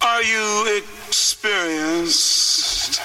Are you experienced?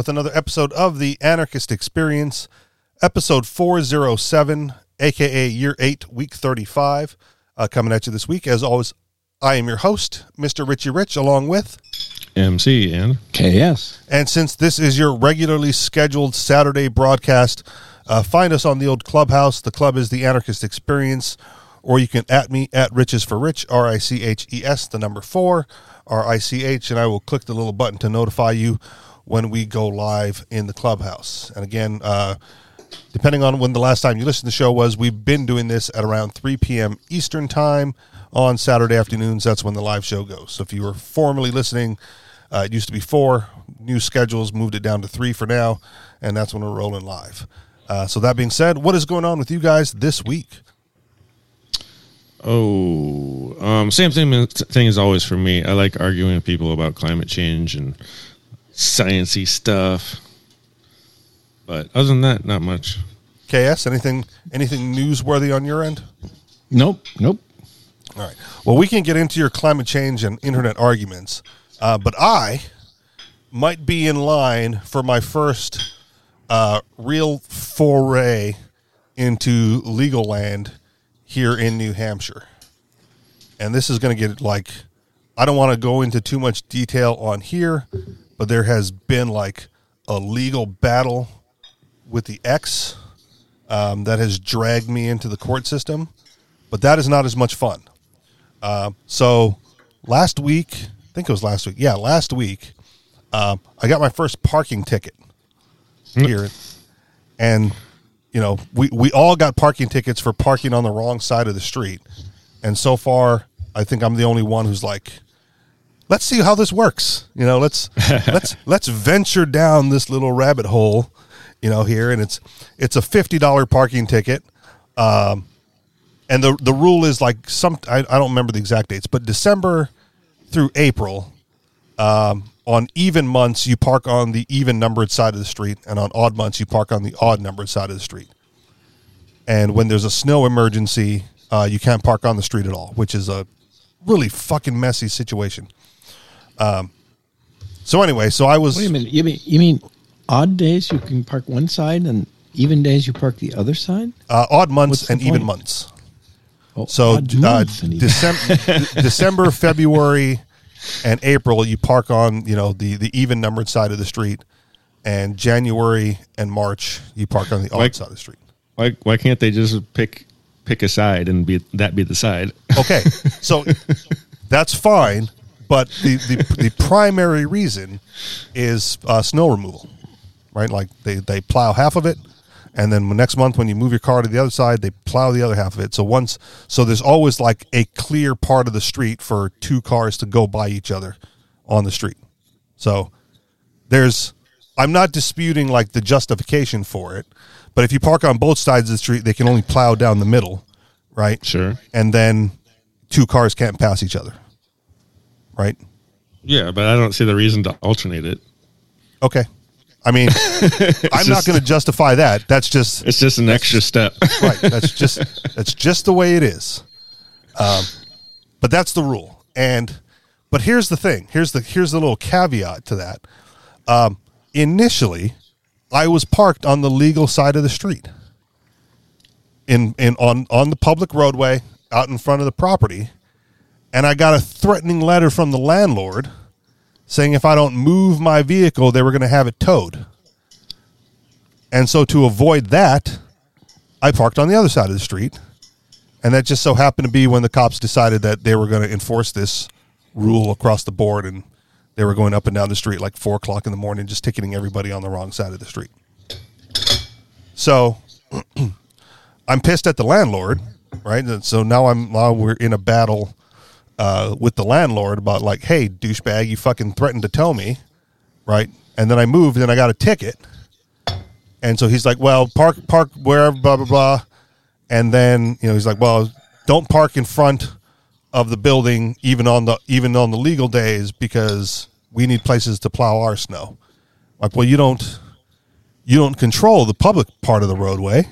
With another episode of the Anarchist Experience, episode 407, aka year 8, week 35, uh, coming at you this week. As always, I am your host, Mr. Richie Rich, along with. MC and KS. And since this is your regularly scheduled Saturday broadcast, uh, find us on the old clubhouse. The club is the Anarchist Experience, or you can at me at Riches for Rich, R I C H E S, the number four, R I C H, and I will click the little button to notify you when we go live in the clubhouse. And again, uh, depending on when the last time you listened to the show was, we've been doing this at around 3 p.m. Eastern Time on Saturday afternoons. That's when the live show goes. So if you were formerly listening, uh, it used to be four. New schedules moved it down to three for now, and that's when we're rolling live. Uh, so that being said, what is going on with you guys this week? oh, um, same thing. Thing as always for me. I like arguing with people about climate change and sciency stuff. But other than that, not much. KS, anything anything newsworthy on your end? Nope. Nope. All right. Well, we can get into your climate change and internet arguments, uh, but I might be in line for my first uh, real foray into legal land here in New Hampshire. And this is going to get like, I don't want to go into too much detail on here, but there has been like a legal battle with the X um, that has dragged me into the court system, but that is not as much fun. Uh, so last week, I think it was last week. Yeah, last week, um, I got my first parking ticket here, and you know we we all got parking tickets for parking on the wrong side of the street, and so far, I think I'm the only one who's like, let's see how this works. You know, let's let's let's venture down this little rabbit hole, you know, here, and it's it's a fifty dollar parking ticket. Um, and the the rule is like some I, I don't remember the exact dates, but December through April, um, on even months you park on the even numbered side of the street, and on odd months you park on the odd numbered side of the street. And when there's a snow emergency, uh, you can't park on the street at all, which is a really fucking messy situation. Um, so anyway, so I was Wait a minute. You mean you mean odd days you can park one side and even days you park the other side? uh, odd months What's the and even months. Oh, So odd uh, months and December, December, February, and April, you park on you know the the even numbered side of the street, and January and March, you park on the odd Like- side of the street. Why why can't they just pick pick a side and be that be the side? Okay, so that's fine, but the, the the primary reason is uh, snow removal, right? Like they they plow half of it, and then next month when you move your car to the other side, they plow the other half of it. So once, so there's always like a clear part of the street for two cars to go by each other on the street. So there's, I'm not disputing like the justification for it, but if you park on both sides of the street, they can only plow down the middle, right? Sure. and then two cars can't pass each other. Right? Yeah, but I don't see the reason to alternate it. Okay. I mean, I'm not going to justify that. That's just It's just an extra step. right. That's just that's just the way it is. Um, but that's the rule. And but here's the thing. Here's the here's the little caveat to that. Um, initially, I was parked on the legal side of the street. In in on on the public roadway out in front of the property, and I got a threatening letter from the landlord saying if I don't move my vehicle, they were going to have it towed. And so to avoid that, I parked on the other side of the street. And that just so happened to be when the cops decided that they were going to enforce this rule across the board. And they were going up and down the street like four o'clock in the morning, just ticketing everybody on the wrong side of the street. So I'm pissed at the landlord right? So now I'm now we're in a battle uh, with the landlord about like, hey, douchebag, you fucking threatened to tell me, right? And then I moved, and I got a ticket, and so he's like, well, park park wherever, blah blah blah, and then you know he's like, well, don't park in front of the building even on the even on the legal days because we need places to plow our snow. Like, well, you don't you don't control the public part of the roadway,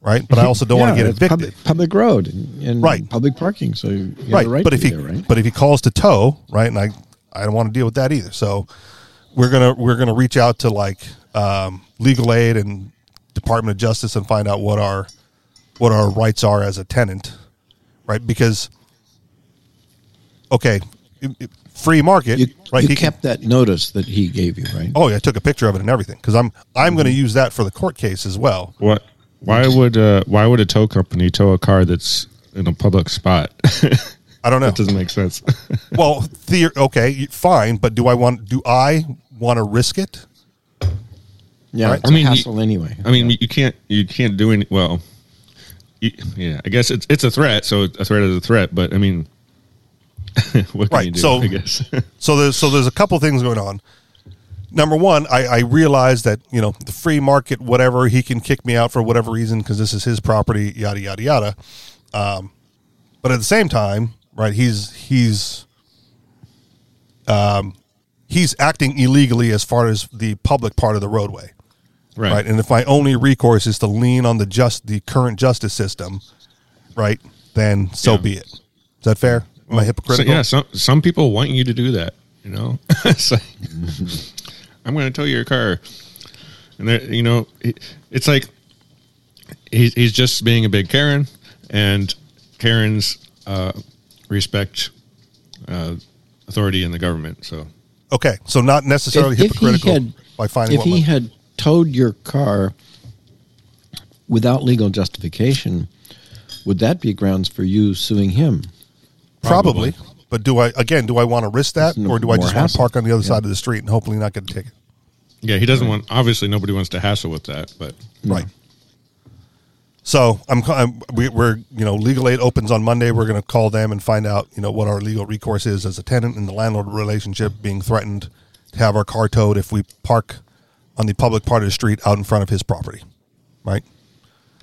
right? But I also don't want to get it's evicted. Public, public road and, and Right. public parking, so you have right. a right but to if he there, right? but if he calls to tow, right, and I I don't want to deal with that either. So we're gonna we're gonna reach out to like um, legal aid and Department of Justice and find out what our what our rights are as a tenant, right? Because okay, it- it- free market, you right? you he can- kept that notice that he gave you, right? oh yeah, I took a picture of it and everything because I'm I'm going to Mm-hmm. use that for the court case as well. What? Why would uh, why would a tow company tow a car that's in a public spot? I don't know. that doesn't make sense. well, the, okay, fine, but do I want do I want to risk it? Yeah, Right. it's I mean, a you- hassle anyway. I mean, you can't you can't do any. Well, you, yeah, I guess it's it's a threat. So a threat is a threat. But I mean, what can Right, you do? so- I guess. So there's so there's a couple things going on. Number one, I, I realize that you know the free market, whatever he can kick me out for whatever reason because this is his property, yada yada yada. Um, but at the same time, right? He's he's um, he's acting illegally as far as the public part of the roadway, right. right? And if my only recourse is to lean on the just the current justice system, right? Then so Yeah. be it. Is that fair? Am I So, hypocritical? yeah, some some people want you to do that. You know, like, I'm going to tow your car, and they're- you know, it, it's like he's he's just being a big Karen, and Karens uh, respect uh, authority in the government. So Okay, so not necessarily If- if he hypocritical had- by finding if he my- had towed your car without legal justification, would that be grounds for you suing him? probably. But do I again? Do I want to risk that, no or do I more just want to park on the other Yeah. side of the street and hopefully not get a ticket? yeah, he doesn't want. Obviously, nobody wants to hassle with that, but Right. So I'm, I'm we, we're you know legal aid opens on Monday. We're going to call them and find out you know what our legal recourse is as a tenant in the landlord relationship, being threatened to have our car towed if we park on the public part of the street out in front of his property. Right.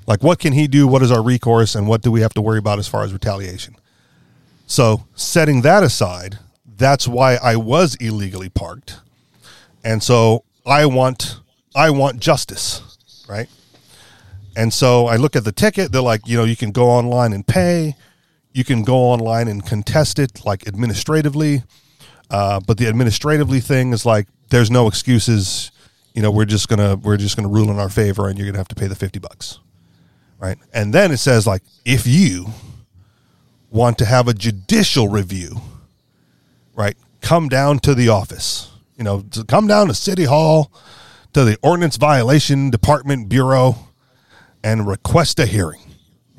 Like what can he do? What is our recourse, and what do we have to worry about as far as retaliation? So setting that aside, that's why I was illegally parked, and so I want I want justice, right? And so I look at the ticket. They're like, you know, you can go online and pay. You can go online and contest it, like administratively. Uh, but the administratively thing is like, there's no excuses. You know, we're just gonna we're just gonna rule in our favor, and you're gonna have to pay the fifty bucks, right? And then it says like, if you want to have a judicial review, right? Come down to the office. You know, to come down to City Hall, to the Ordinance Violation Department Bureau, and request a hearing.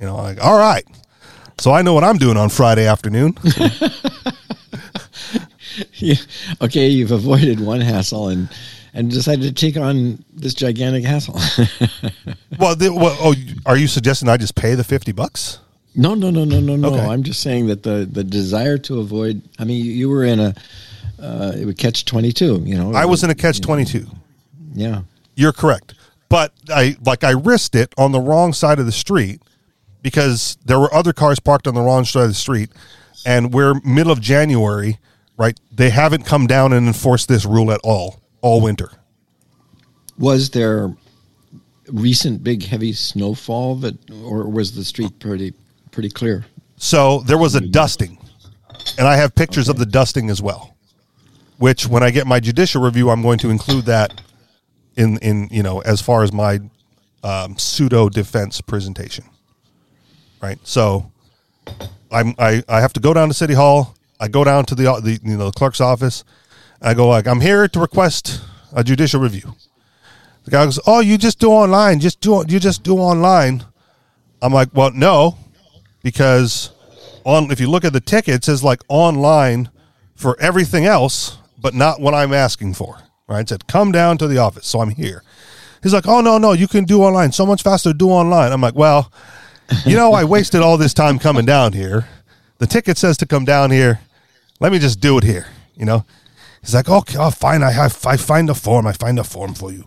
You know, like, all right. So I know what I'm doing on Friday afternoon. Yeah. Okay, you've avoided one hassle and and decided to take on this gigantic hassle. well, the, well, oh, are you suggesting I just pay the fifty bucks? No, no, no, no, no, no. Okay. I'm just saying that the the desire to avoid. I mean, you, you were in a uh, it would catch twenty two. You know, I was in a catch twenty two. Yeah. You're correct, but I like I risked it on the wrong side of the street because there were other cars parked on the wrong side of the street, and we're middle of January, right? They haven't come down and enforced this rule at all all winter. Was there recent big heavy snowfall that, or was the street pretty pretty clear? So there was a dusting, and I have pictures of the dusting as well. Which, when I get my judicial review, I'm going to include that in in you know as far as my um, pseudo defense presentation. Right. So I'm I, I have to go down to City Hall. I go down to the the you know the clerk's office. I go like I'm here to request a judicial review. The guy goes, "Oh, you just do online. Just do you just do online." I'm like, "Well, no, because on if you look at the ticket, it says like online for everything else, but not what I'm asking for. Right? It said come down to the office, so I'm here. He's like, oh no no, you can do online so much faster. to Do online. I'm like, well, you know, I wasted all this time coming down here. The ticket says to come down here. Let me just do it here. You know, he's like, okay, oh, fine. I have, I find a form. I find a form for you.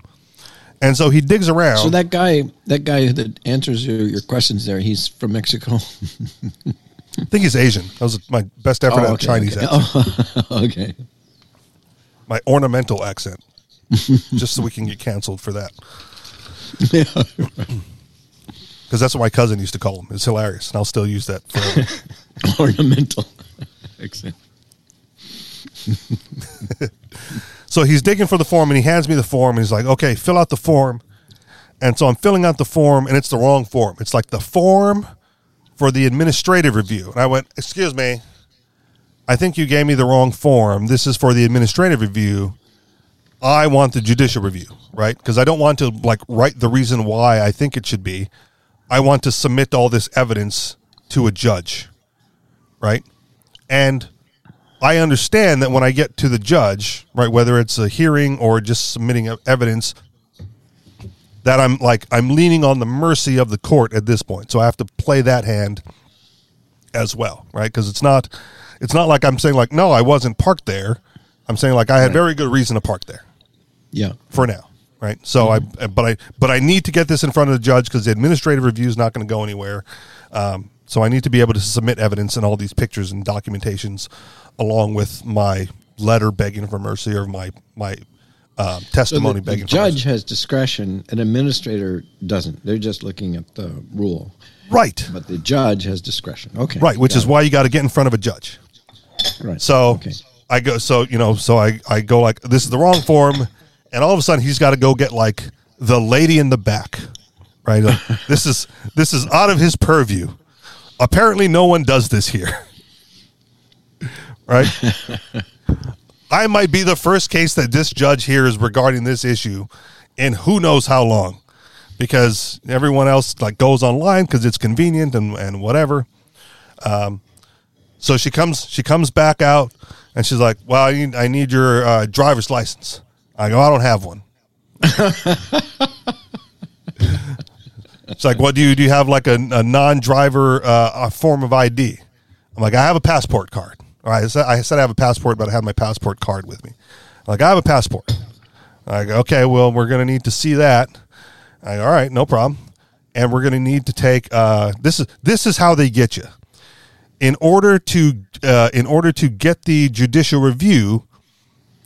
And so he digs around. So that guy, that guy that answers your, your questions there, he's from Mexico. I think he's Asian. That was my best effort at oh, a Chinese okay. accent. Oh, okay. My ornamental accent. just so we can get canceled for that. Because that's what my cousin used to call him. It's hilarious. And I'll still use that. For, Ornamental. Excellent. So he's digging for the form and he hands me the form and he's like, okay, fill out the form. And so I'm filling out the form and it's the wrong form. It's like the form for the administrative review. And I went, excuse me, I think you gave me the wrong form. This is for the administrative review. I want the judicial review, right? Because I don't want to like write the reason why I think it should be. I want to submit all this evidence to a judge, right? And I understand that when I get to the judge, right, whether it's a hearing or just submitting evidence, that I'm like I'm leaning on the mercy of the court at this point. So I have to play that hand as well, right? Because it's not it's not like I'm saying like no, I wasn't parked there. I'm saying like I had very good reason to park there Yeah. for now, right? So I, but I, but I need to get this in front of the judge because the administrative review is not going to go anywhere. Um, so I need to be able to submit evidence and all these pictures and documentations, along with my letter begging for mercy or my my uh, So the, testimony the judge has discretion, an administrator doesn't. They're just looking at the rule. right, But the judge has discretion. Okay. right, which is why you got to get in front of a judge. right. So okay. I go, so you know, so I I go like this is the wrong form, and all of a sudden he's got to go get like the lady in the back, right? Like, this is this is out of his purview. Apparently, no one does this here, right? I might be the first case that this judge hears regarding this issue, in who knows how long, because everyone else like goes online because it's convenient and and whatever. Um, So she comes she comes back out and she's like, "Well, I need, I need your uh, driver's license." I go, "I don't have one." it's like, "What do you do? You have like a, a non-driver uh, a form of ID?" I'm like, "I have a passport card." Right, I said, I have a passport, but I have my passport card with me. Like, I have a passport. I go, okay, well, we're going to need to see that. All right, no problem. And we're going to need to take uh, this is this is how they get you in order to uh, in order to get the judicial review,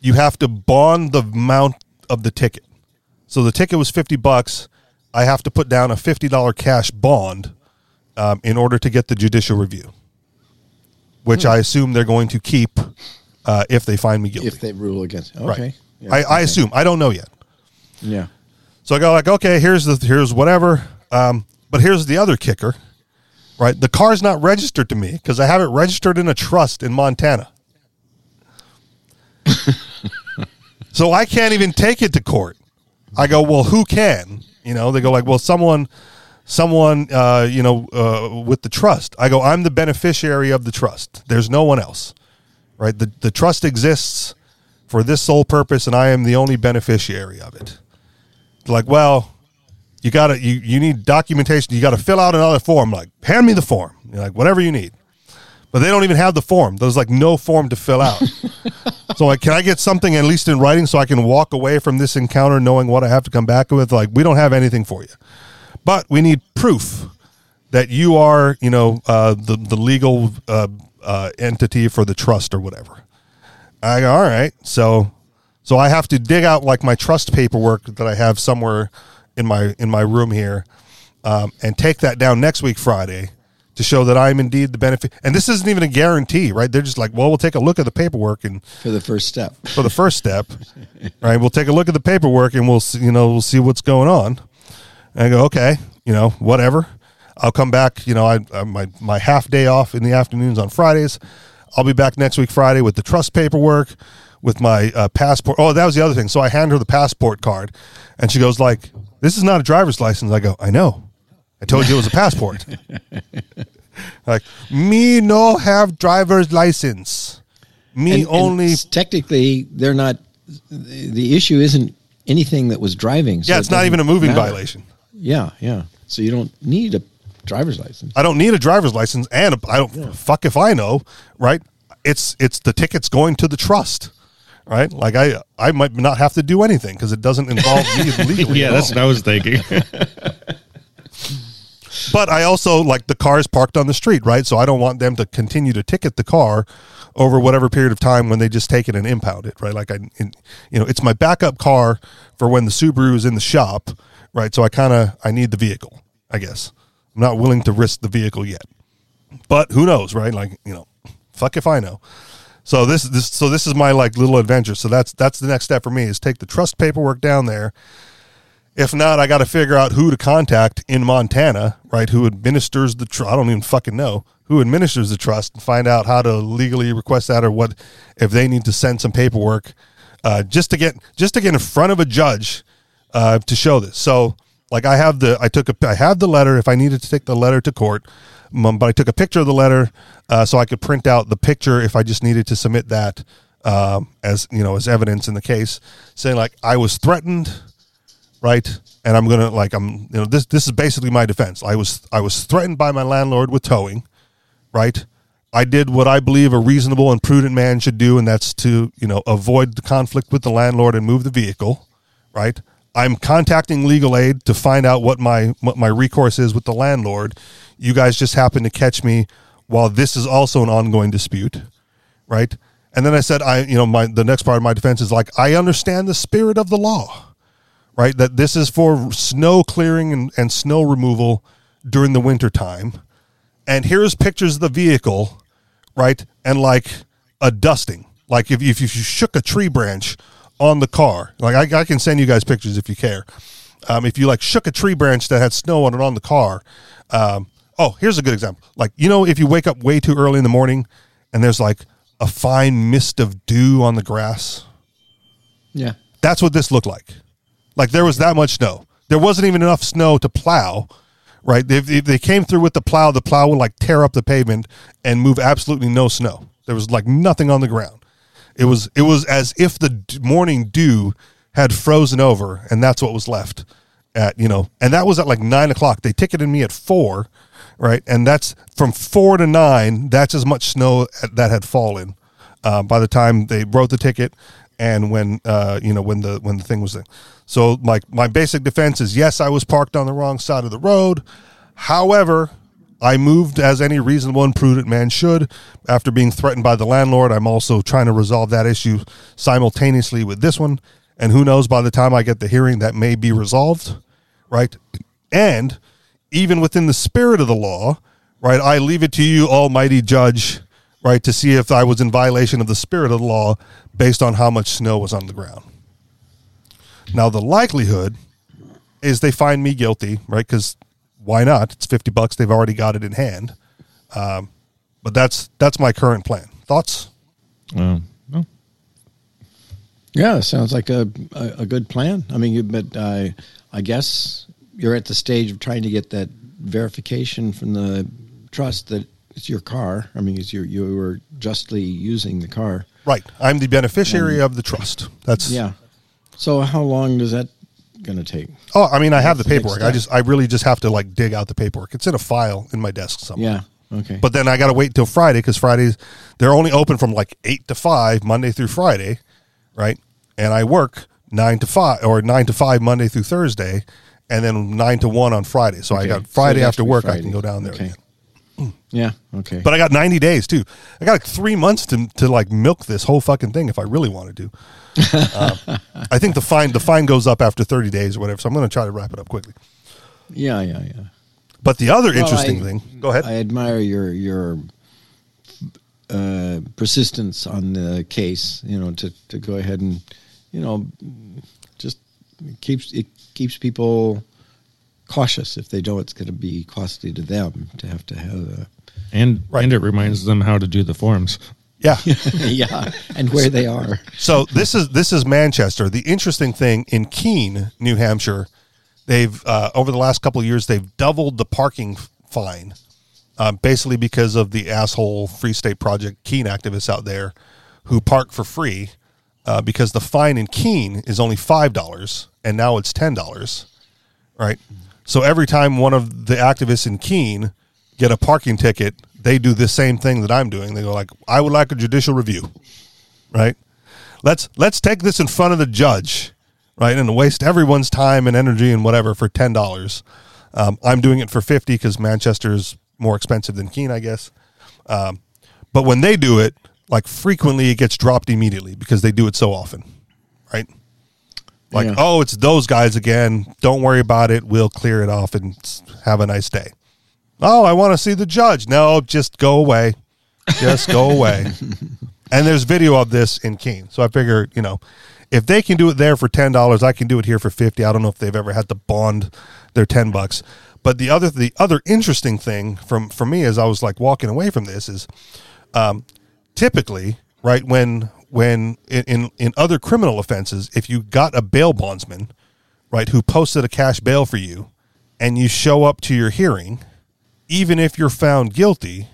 you have to bond the amount of the ticket. So the ticket was fifty bucks. I have to put down a fifty dollar cash bond um, in order to get the judicial review, which I assume they're going to keep uh, if they find me guilty. if they rule against. Okay. right. Yeah, I, I okay. assume. I don't know yet. Yeah. So I go like, okay, here's the here's whatever. Um, but here's the other kicker, right? The car's not registered to me because I have it registered in a trust in Montana. so I can't even take it to court. I go, well, who can? You know, they go like, well, someone, someone, uh, you know, uh, with the trust. I go, I'm the beneficiary of the trust. There's no one else, right? The the trust exists for this sole purpose, and I am the only beneficiary of it like, well, you got to you you need documentation. You got to fill out another form. Like, hand me the form. You're like, whatever you need. But they don't even have the form. There's like no form to fill out. so like, can I get something at least in writing so I can walk away from this encounter knowing what I have to come back with? Like, we don't have anything for you, but we need proof that you are, you know, uh, the the legal uh, uh, entity for the trust or whatever. I go, all right. So so I have to dig out like my trust paperwork that I have somewhere in my in my room here, um, and take that down next week Friday to show that I'm indeed the benefit. And this isn't even a guarantee, right? They're just like, well, we'll take a look at the paperwork and For the first step. for the first step, right? We'll take a look at the paperwork and we'll see, you know we'll see what's going on. And I go, okay, you know, whatever. I'll come back. You know, I, I my my half day off in the afternoons on Fridays. I'll be back next week Friday with the trust paperwork, with my uh, passport. Oh, that was the other thing. So I hand her the passport card, and she goes like, "This is not a driver's license." I go, "I know. I told you it was a passport." like me no have driver's license. Me And- and only s- technically, they're not. The issue isn't anything that was driving. so Yeah, it it's not even a moving matter. violation. Yeah, yeah. So you don't need a driver's license. I don't need a driver's license, and I don't fuck if I know, right? It's it's the tickets going to the trust, right? Like I I might not have to do anything because it doesn't involve me legally. yeah, at that's all. what I was thinking. But I also like the cars parked on the street, right? So I don't want them to continue to ticket the car over whatever period of time when they just take it and impound it, right? Like I, in, you know, it's my backup car for when the Subaru is in the shop, right? So I kind of I need the vehicle, I guess. I'm not willing to risk the vehicle yet, but who knows, right? Like you know, fuck if I know. So this this so this is my like little adventure. So that's that's the next step for me is take the trust paperwork down there. If not, I got to figure out who to contact in Montana, right? Who administers the trust? I don't even fucking know who administers the trust and find out how to legally request that or what if they need to send some paperwork uh, just to get just to get in front of a judge uh, to show this. So, like, I have the I took a I had the letter. If I needed to take the letter to court, but I took a picture of the letter uh, so I could print out the picture if I just needed to submit that um, as you know as evidence in the case, saying like I was threatened right? And I'm gonna like I'm you know this this is basically my defense. I was I was threatened by my landlord with towing, right? I did what I believe a reasonable and prudent man should do, and that's to you know avoid the conflict with the landlord and move the vehicle, right? I'm contacting legal aid to find out what my what my recourse is with the landlord. You guys just happen to catch me while this is also an ongoing dispute, right? And then I said, I you know my the next part of my defense is like I understand the spirit of the law right? That this is for snow clearing and, and snow removal during the winter time. And here's pictures of the vehicle, right? And like a dusting. Like if, if you shook a tree branch on the car, like I, I can send you guys pictures if you care. Um, if you like shook a tree branch that had snow on it on the car. Um, oh, here's a good example. Like, you know, if you wake up way too early in the morning and there's like a fine mist of dew on the grass, Yeah. that's what this looked like. Like there was that much snow. There wasn't even enough snow to plow, right? If, if they came through with the plow, the plow would like tear up the pavement and move absolutely no snow. There was like nothing on the ground. It was it was as if the morning dew had frozen over, and that's what was left. At you know, and that was at like nine o'clock. They ticketed me at four, right? And that's from four to nine. That's as much snow that had fallen uh, by the time they wrote the ticket and when uh, you know when the when the thing was there. So my my basic defense is yes, I was parked on the wrong side of the road. However, I moved as any reasonable and prudent man should after being threatened by the landlord. I'm also trying to resolve that issue simultaneously with this one. And who knows, by the time I get the hearing, that may be resolved, right? And even within the spirit of the law, right, I leave it to you, Almighty Judge, right, to see if I was in violation of the spirit of the law based on how much snow was on the ground. Now, the likelihood is they find me guilty, right? Because why not? It's fifty bucks. They've already got it in hand. Um, but that's that's my current plan. Thoughts? Um, no. Yeah, sounds like a, a, a good plan. I mean, you, but I I guess you're at the stage of trying to get that verification from the trust that it's your car. I mean, it's your you were justly using the car. Right. I'm the beneficiary of the trust. That's Yeah. So how long does that going to take? Oh, I mean, I have the That's the next paperwork. I just, I really just have to like dig out the paperwork. It's in a file in my desk somewhere. Yeah. Okay. But then I got to wait till Friday because Fridays they're only open from like eight to five Monday through Friday, right? And I work nine to five or nine to five Monday through Thursday, and then nine to one on Friday. So I got Friday has after work. I can go down there Okay. again. yeah. Okay. But I got ninety days too. I got like three months to to like milk this whole fucking thing if I really wanted to. um, I think the fine the fine goes up after thirty days or whatever. So I'm going to try to wrap it up quickly. yeah. Yeah. Yeah. But the other Well, interesting I- thing, go ahead. I admire your your uh, persistence on the case. You know, to to go ahead and you know just keeps it keeps people cautious if they know it's going to be costly to them to have to have a And Right. and it reminds them how to do the forms. yeah. yeah and where they are. So this is this is Manchester. The interesting thing in Keene, New Hampshire, they've uh, over the last couple of years they've doubled the parking fine, uh, basically because of the asshole Free State Project Keene activists out there who park for free uh, because the fine in Keene is only five dollars and now it's ten dollars, right? So every time one of the activists in Keene get a parking ticket, they do the same thing that I'm doing. They go like, "I would like a judicial review." Right? Let's let's take this in front of the judge, right? And waste everyone's time and energy and whatever for ten dollars. Um, I'm doing it for fifty because Manchester's more expensive than Keene, I guess. Um, but when they do it, like frequently, it gets dropped immediately because they do it so often, right? Like, Yeah. oh, it's those guys again. Don't worry about it. We'll clear it off and have a nice day. Oh, I want to see the judge. No, just go away. Just go away. and there's video of this in Keene. So I figure, you know, if they can do it there for ten dollars, I can do it here for fifty. I don't know if they've ever had to bond their ten bucks. But the other the other interesting thing from for me as I was like walking away from this is um, typically right when when in, in in other criminal offenses if you got a bail bondsman right who posted a cash bail for you and you show up to your hearing even if you're found guilty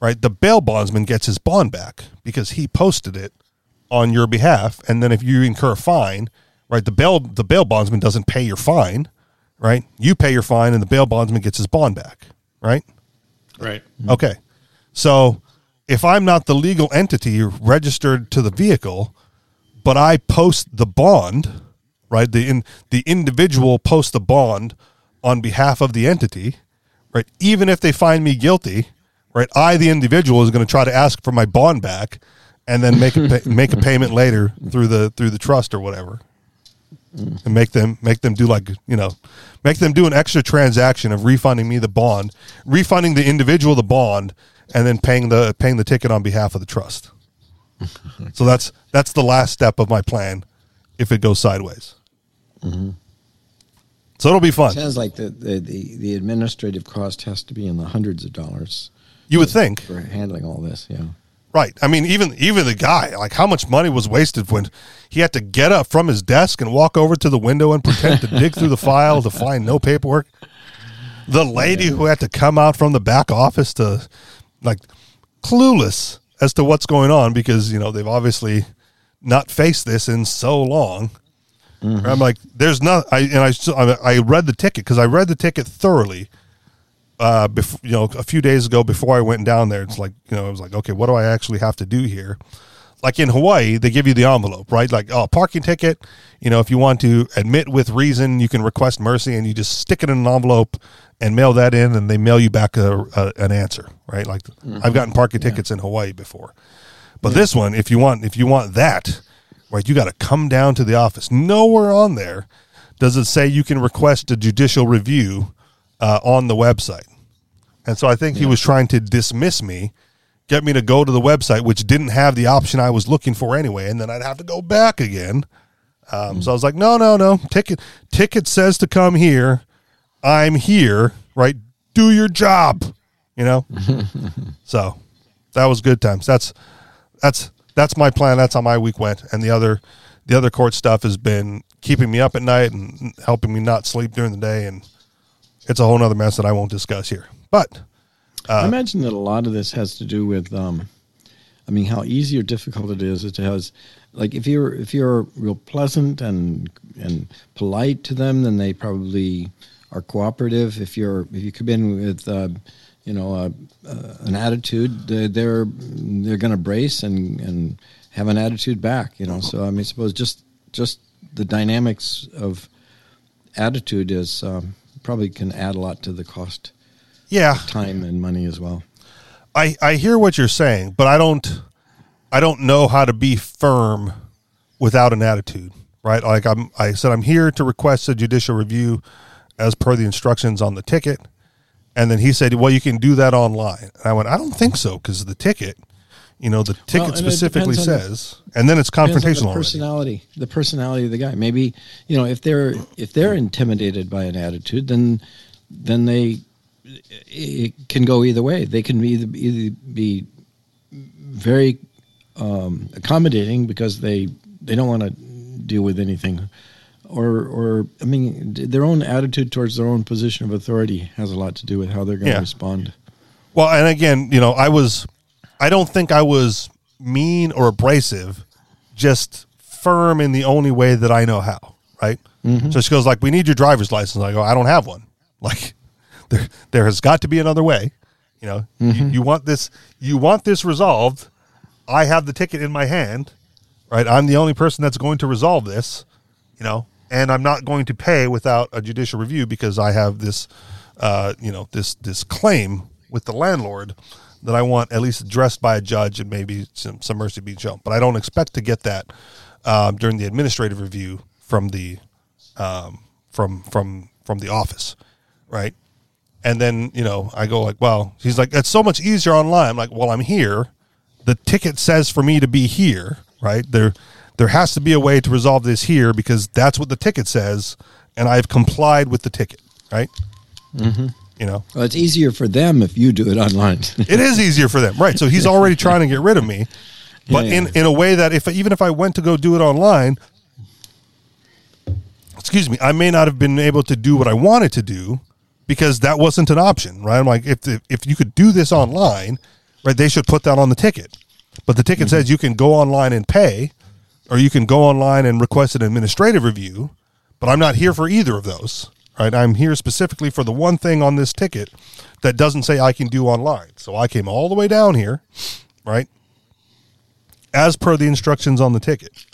right the bail bondsman gets his bond back because he posted it on your behalf and then if you incur a fine right the bail the bail bondsman doesn't pay your fine right you pay your fine and the bail bondsman gets his bond back right Right. Okay. So if I'm not the legal entity registered to the vehicle, but I post the bond, right? The in, the individual posts the bond on behalf of the entity, right? Even if they find me guilty, right? I, the individual, is going to try to ask for my bond back, and then make a pay, make a payment later through the through the trust or whatever, and make them make them do like you know, make them do an extra transaction of refunding me the bond, refunding the individual the bond, and then paying the paying the ticket on behalf of the trust. so that's that's the last step of my plan, if it goes sideways. Mm-hmm. So it'll be fun. Sounds like the, the, the, the administrative cost has to be in the hundreds of dollars You would think, for handling all this. Yeah. right? I mean, even even the guy, like, how much money was wasted when he had to get up from his desk and walk over to the window and pretend to dig through the file to find no paperwork. The lady who had to come out from the back office to, like, clueless as to what's going on because you know they've obviously not faced this in so long. I'm like, there's not. I and I I, I read the ticket because I read the ticket thoroughly. Uh, before you know, a few days ago before I went down there, it's like you know, I was like, okay, what do I actually have to do here? Like in Hawaii, they give you the envelope, right? Like, oh, parking ticket. You know, if you want to admit with reason, you can request mercy, and you just stick it in an envelope and mail that in, and they mail you back a, a, an answer, right? Like, I've gotten parking tickets in Hawaii before, but this one, if you want, if you want that, right, you got to come down to the office. Nowhere on there does it say you can request a judicial review uh, on the website. And so I think he was trying to dismiss me, get me to go to the website, which didn't have the option I was looking for anyway, and then I'd have to go back again. Um, So I was like, no, no, no. Ticket ticket says to come here. I'm here, right? Do your job, you know. so that was good times. That's that's that's my plan. That's how my week went. And the other the other court stuff has been keeping me up at night and helping me not sleep during the day. And it's a whole nother mess that I won't discuss here. But I imagine that a lot of this has to do with, um, I mean, how easy or difficult it is. It has, like, if you're if you're real pleasant and and polite to them, then they probably are cooperative. If you're if you come in with, uh, you know, uh, uh, an attitude, they're they're, they're going to brace and and have an attitude back. You know, so I mean, suppose just just the dynamics of attitude is um, probably can add a lot to the cost yeah, time and money as well. I, I hear what you're saying, but I don't I don't know how to be firm without an attitude, right? Like I'm I said I'm here to request a judicial review as per the instructions on the ticket. And then he said, "Well, you can do that online." And I went, "I don't think so because the ticket, you know, the ticket and it specifically depends on the- says, and then it's confrontational the already. personality, the personality of the guy. Maybe you know if they're if they're intimidated by an attitude, then then they it can go either way. They can either either be very um, accommodating because they they don't want to deal with anything, or or I mean their own attitude towards their own position of authority has a lot to do with how they're going to Yeah. respond. Well, and again, you know, I was, I don't think I was mean or abrasive, just firm in the only way that I know how. Right. So she goes like, "We need your driver's license." I go, "I don't have one." Like there there has got to be another way. You know, you, you want this you want this resolved. I have the ticket in my hand, right? I'm the only person that's going to resolve this, you know, and I'm not going to pay without a judicial review because I have this, uh, you know, this this claim with the landlord that I want at least addressed by a judge and maybe some, some mercy being shown. But I don't expect to get that um, during the administrative review from the um, from from from the office, right? And then you know I go like, well, he's like, it's so much easier online. I'm like, well, I'm here. The ticket says for me to be here, right? There, there has to be a way to resolve this here because that's what the ticket says, and I've complied with the ticket, right? Mm-hmm. You know, Well, it's easier for them if you do it online. it is easier for them, right? So he's already trying to get rid of me, but Yeah, in in a way that if even if I went to go do it online, excuse me, I may not have been able to do what I wanted to do because that wasn't an option, right? I'm like, if the, if you could do this online, right, they should put that on the ticket. But the ticket says you can go online and pay, or you can go online and request an administrative review. But I'm not here for either of those, right? I'm here specifically for the one thing on this ticket that doesn't say I can do online. So I came all the way down here, right? As per the instructions on the ticket.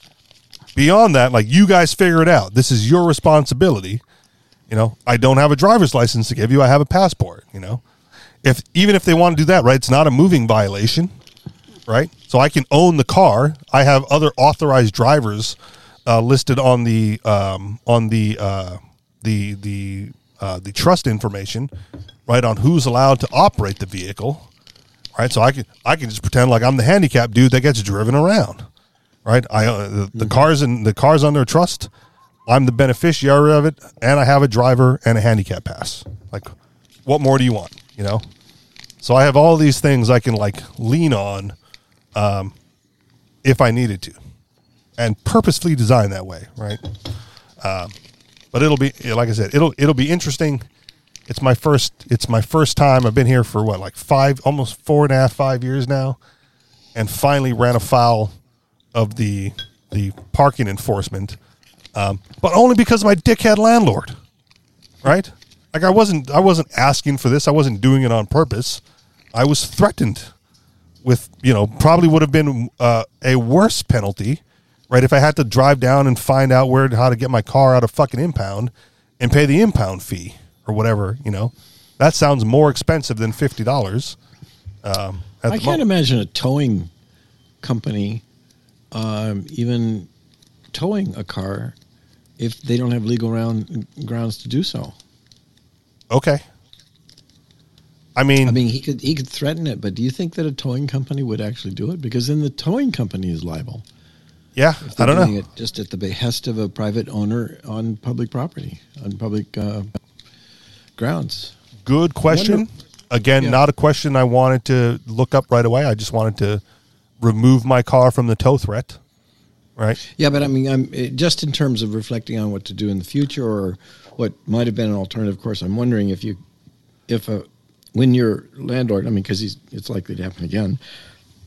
Beyond that, like you guys figure it out. This is your responsibility. You know, I don't have a driver's license to give you. I have a passport, you know. If even if they want to do that, right? It's not a moving violation, right? So I can own the car. I have other authorized drivers uh, listed on the um, on the uh, the the uh, the trust information, right? On who's allowed to operate the vehicle, right? So I can I can just pretend like I'm the handicapped dude that gets driven around, right? I uh, the, the cars and the cars under trust. I'm the beneficiary of it, and I have a driver and a handicap pass. Like, what more do you want? You know. So I have all these things I can like lean on, um, if I needed to, and purposefully designed that way, right? Um, but it'll be like I said, it'll it'll be interesting. It's my first. It's my first time. I've been here for what, like five, almost four and a half, five years now, and finally ran afoul of the the parking enforcement, um, but only because of my dickhead landlord, right? Like I wasn't I wasn't asking for this. I wasn't doing it on purpose. I was threatened with you know probably would have been uh, a worse penalty, right? If I had to drive down and find out where how to get my car out of fucking impound and pay the impound fee or whatever, you know, that sounds more expensive than fifty dollars. Um, I can't mo- imagine a towing company um, even towing a car if they don't have legal round, grounds to do so. Okay. I mean, I mean, he could he could threaten it, but do you think that a towing company would actually do it? Because then the towing company is liable. yeah, I don't know. Just at the behest of a private owner on public property, on public uh, grounds. Good question. wonder- Again, Yeah. not a question I wanted to look up right away. I just wanted to remove my car from the tow threat. Right. Yeah, but I mean, I'm just in terms of reflecting on what to do in the future or what might have been an alternative course. I'm wondering if you, if a, when your landlord, I mean, because it's likely to happen again.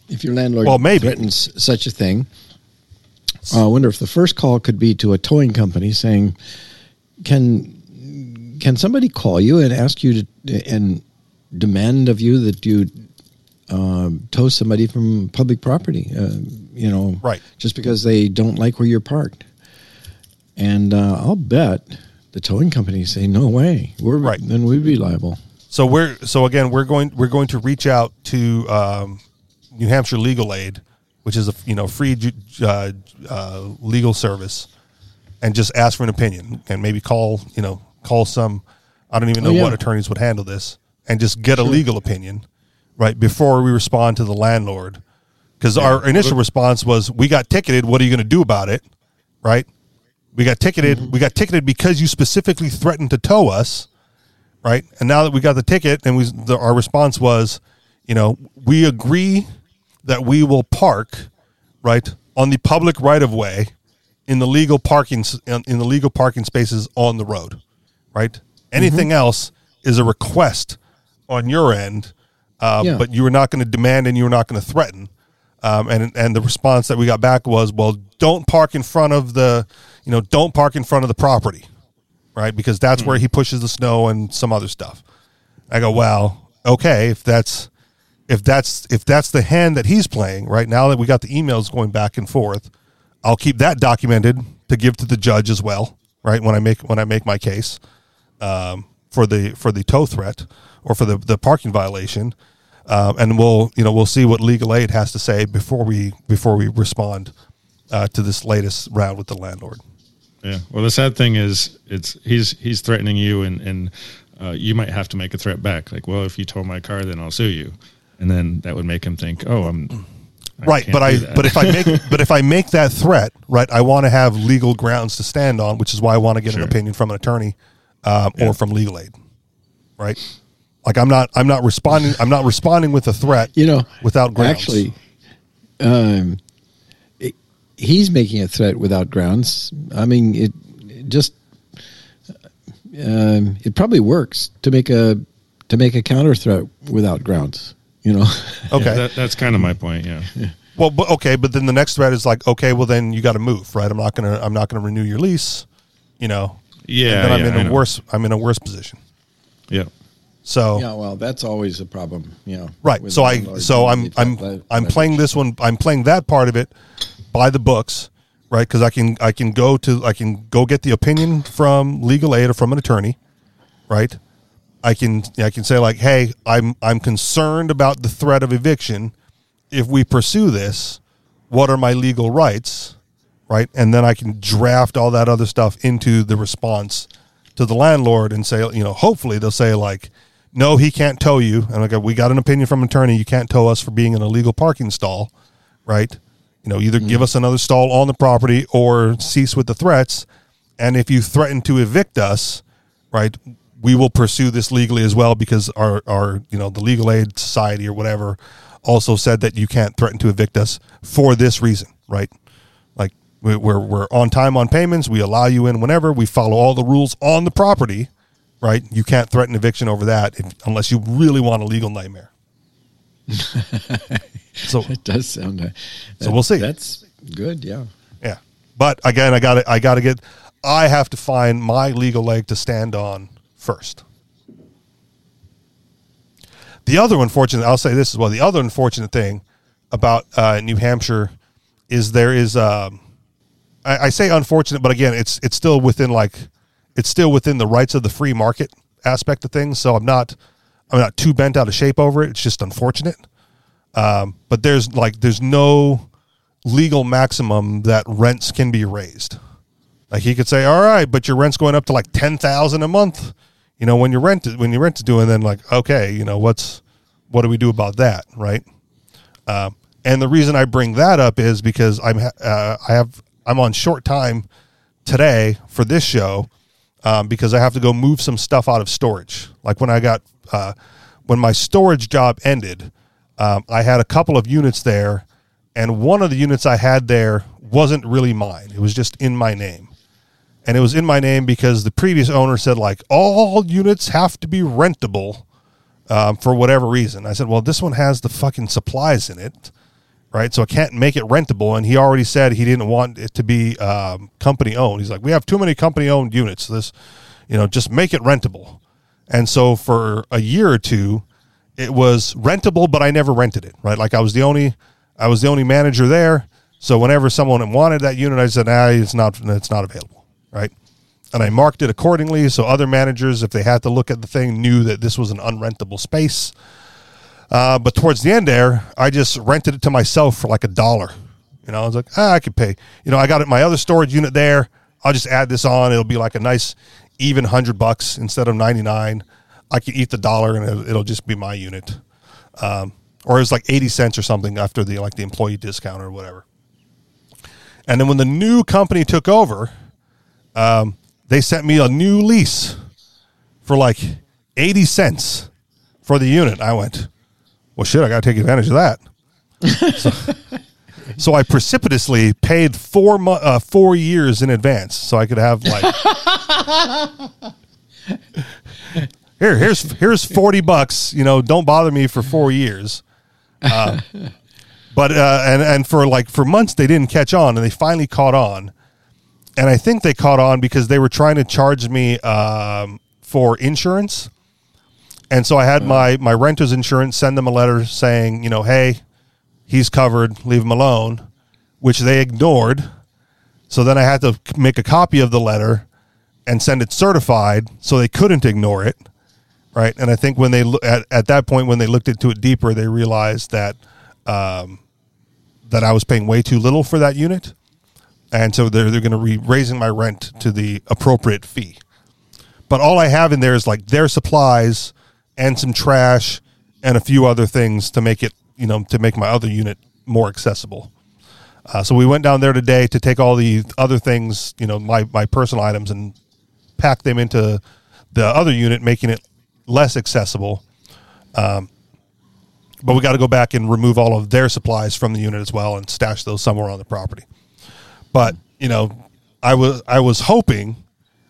If your landlord Well, maybe. threatens such a thing, uh, I wonder if the first call could be to a towing company saying, "Can can somebody call you and ask you to and demand of you that you um, tow somebody from public property? Uh, you know, Right. Just because they don't like where you're parked." And uh, I'll bet the towing companies say, "No way, we're Right. then we'd be liable." So we're so again we're going we're going to reach out to um, New Hampshire Legal Aid, which is a you know free ju- uh, uh, legal service, and just ask for an opinion and maybe call you know call some I don't even know Oh, yeah. what attorneys would handle this and just get a legal opinion right before we respond to the landlord. Because our initial response was we got ticketed. What are you going to do about it? Right? We got ticketed mm-hmm. we got ticketed because you specifically threatened to tow us right? And now that we got the ticket, and we the, our response was, you know, we agree that we will park right on the public right of way in the legal parking in in the legal parking spaces on the road, right? Mm-hmm. Anything else is a request on your end, uh, Yeah. but you were not going to demand and you were not going to threaten. Um, and and the response that we got back was, well, don't park in front of the, you know, don't park in front of the property, right? Because that's where he pushes the snow and some other stuff. I go, well, okay, if that's if that's if that's the hand that he's playing right now that we got the emails going back and forth, I'll keep that documented to give to the judge as well, right? When I make when I make my case um, for the for the tow threat or for the the parking violation, um, and we'll you know we'll see what legal aid has to say before we before we respond uh, to this latest round with the landlord. Yeah. Well, the sad thing is, it's he's he's threatening you, and and uh, you might have to make a threat back. Like, well, if you tow my car, then I'll sue you, and then that would make him think, oh, I'm right but i but if i make but if i make that threat right i want to have legal grounds to stand on which is why i want to get Sure. an opinion from an attorney um, Yeah. or from legal aid right like i'm not i'm not responding i'm not responding with a threat You know, without grounds Actually, um, it, he's making a threat without grounds. I mean, it, it just um, it probably works to make a to make a counter threat without grounds. You know, okay Yeah, that, that's kind of my point. Yeah. well but okay but then the next threat is like okay well then you got to move right i'm not gonna i'm not gonna renew your lease you know Yeah. and then i'm in a know. worse i'm in a worse position Yeah. So yeah. Well, that's always a problem. You know, Right. So I so I'm I'm I'm playing this one. I'm playing that part of it by the books, right? Because I can I can go to I can go get the opinion from legal aid or from an attorney, right? I can I can say like, hey, I'm I'm concerned about the threat of eviction. If we pursue this, what are my legal rights, right? And then I can draft all that other stuff into the response to the landlord and say, you know, hopefully they'll say like, no, he can't tow you. And I go, we got an opinion from an attorney. You can't tow us for being an illegal parking stall, right? You know, either give mm. us another stall on the property or cease with the threats. And if you threaten to evict us, right, we will pursue this legally as well because our, our you know, the legal aid society or whatever also said that you can't threaten to evict us for this reason, right? Like we're we're on time on payments. We allow you in whenever. We follow all the rules on the property, right? You can't threaten eviction over that if, unless you really want a legal nightmare. so It does sound. Uh, So we'll see. That's good. Yeah. yeah, but again, I got to I got to get. I have to find my legal leg to stand on first. The other unfortunate, I'll say this as well. The other unfortunate thing about uh, New Hampshire is there is, um, I, I say unfortunate, but again, it's it's still within like, it's still within the rights of the free market aspect of things. So I'm not, I'm not too bent out of shape over it. It's just unfortunate. Um, but there's like, there's no legal maximum that rents can be raised. Like he could say, all right, but your rent's going up to like ten thousand a month. You know, when your rent when your rent is doing, then like, okay, you know, what's what do we do about that, right? Um, and the reason I bring that up is because I'm uh, I have I'm on short time today for this show um, because I have to go move some stuff out of storage. Like when I got uh, when my storage job ended, um, I had a couple of units there, and one of the units I had there wasn't really mine. It was just in my name, and it was in my name because the previous owner said like all units have to be rentable um, for whatever reason. I said, well, this one has the fucking supplies in it, right? So I can't make it rentable. And he already said he didn't want it to be um, company owned. He's like, we have too many company owned units. This, you know, just make it rentable. And so for a year or two, it was rentable, but I never rented it, right? Like I was the only, I was the only manager there. So whenever someone wanted that unit, I said, nah, it's not, it's not available, right? and I marked it accordingly. So other managers, if they had to look at the thing, knew that this was an unrentable space. Uh, but towards the end there, I just rented it to myself for like a dollar. You know, I was like, ah, I could pay. You know, I got it my other storage unit there. I'll just add this on. It'll be like a nice even hundred bucks instead of ninety nine. I can eat the dollar and it'll, just be my unit. Um, or it was like eighty cents or something after the like the employee discount or whatever. And then when the new company took over, um, they sent me a new lease for like 80 cents for the unit. I went, well, shit, I got to take advantage of that. so, so I precipitously paid four mo- uh, four years in advance so I could have like here here's here's 40 bucks you know don't bother me for four years. Uh, but uh, and and for like for months they didn't catch on and they finally caught on. And I think they caught on because they were trying to charge me um, for insurance, and so I had my my renter's insurance send them a letter saying, you know, hey, he's covered, leave him alone, which they ignored. So then I had to make a copy of the letter and send it certified, so they couldn't ignore it, right? And I think when they lo- at at that point when they looked into it deeper, they realized that um, that I was paying way too little for that unit, and so they're they're going to be raising my rent to the appropriate fee. But all I have in there is like their supplies and some trash and a few other things to make it you know to make my other unit more accessible. Uh, so we went down there today to take all the other things, you know, my my personal items and pack them into the other unit, making it less accessible. Um, but we got to go back and remove all of their supplies from the unit as well and stash those somewhere on the property. But you know, I was I was hoping,